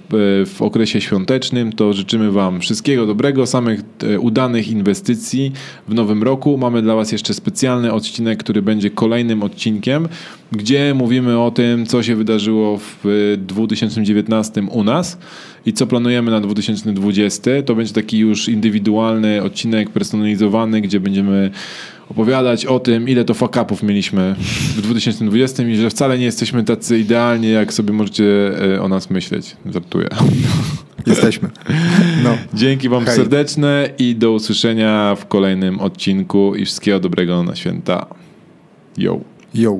w okresie świątecznym, to życzymy Wam wszystkiego dobrego, samych e, udanych inwestycji w nowym roku. Mamy dla Was jeszcze specjalny odcinek, który będzie kolejnym odcinkiem, gdzie mówimy o tym, co się wydarzyło w e, 2019 u nas i co planujemy na 2020. To będzie taki już indywidualny odcinek, personalizowany, gdzie będziemy opowiadać o tym, ile to fuck-upów mieliśmy w 2020 i że wcale nie jesteśmy tacy idealni, jak sobie możecie e, o nas myśleć. Żartuję. Jesteśmy. No. Dzięki Wam Hej. serdeczne i do usłyszenia w kolejnym odcinku i wszystkiego dobrego na święta. Yo. Yo.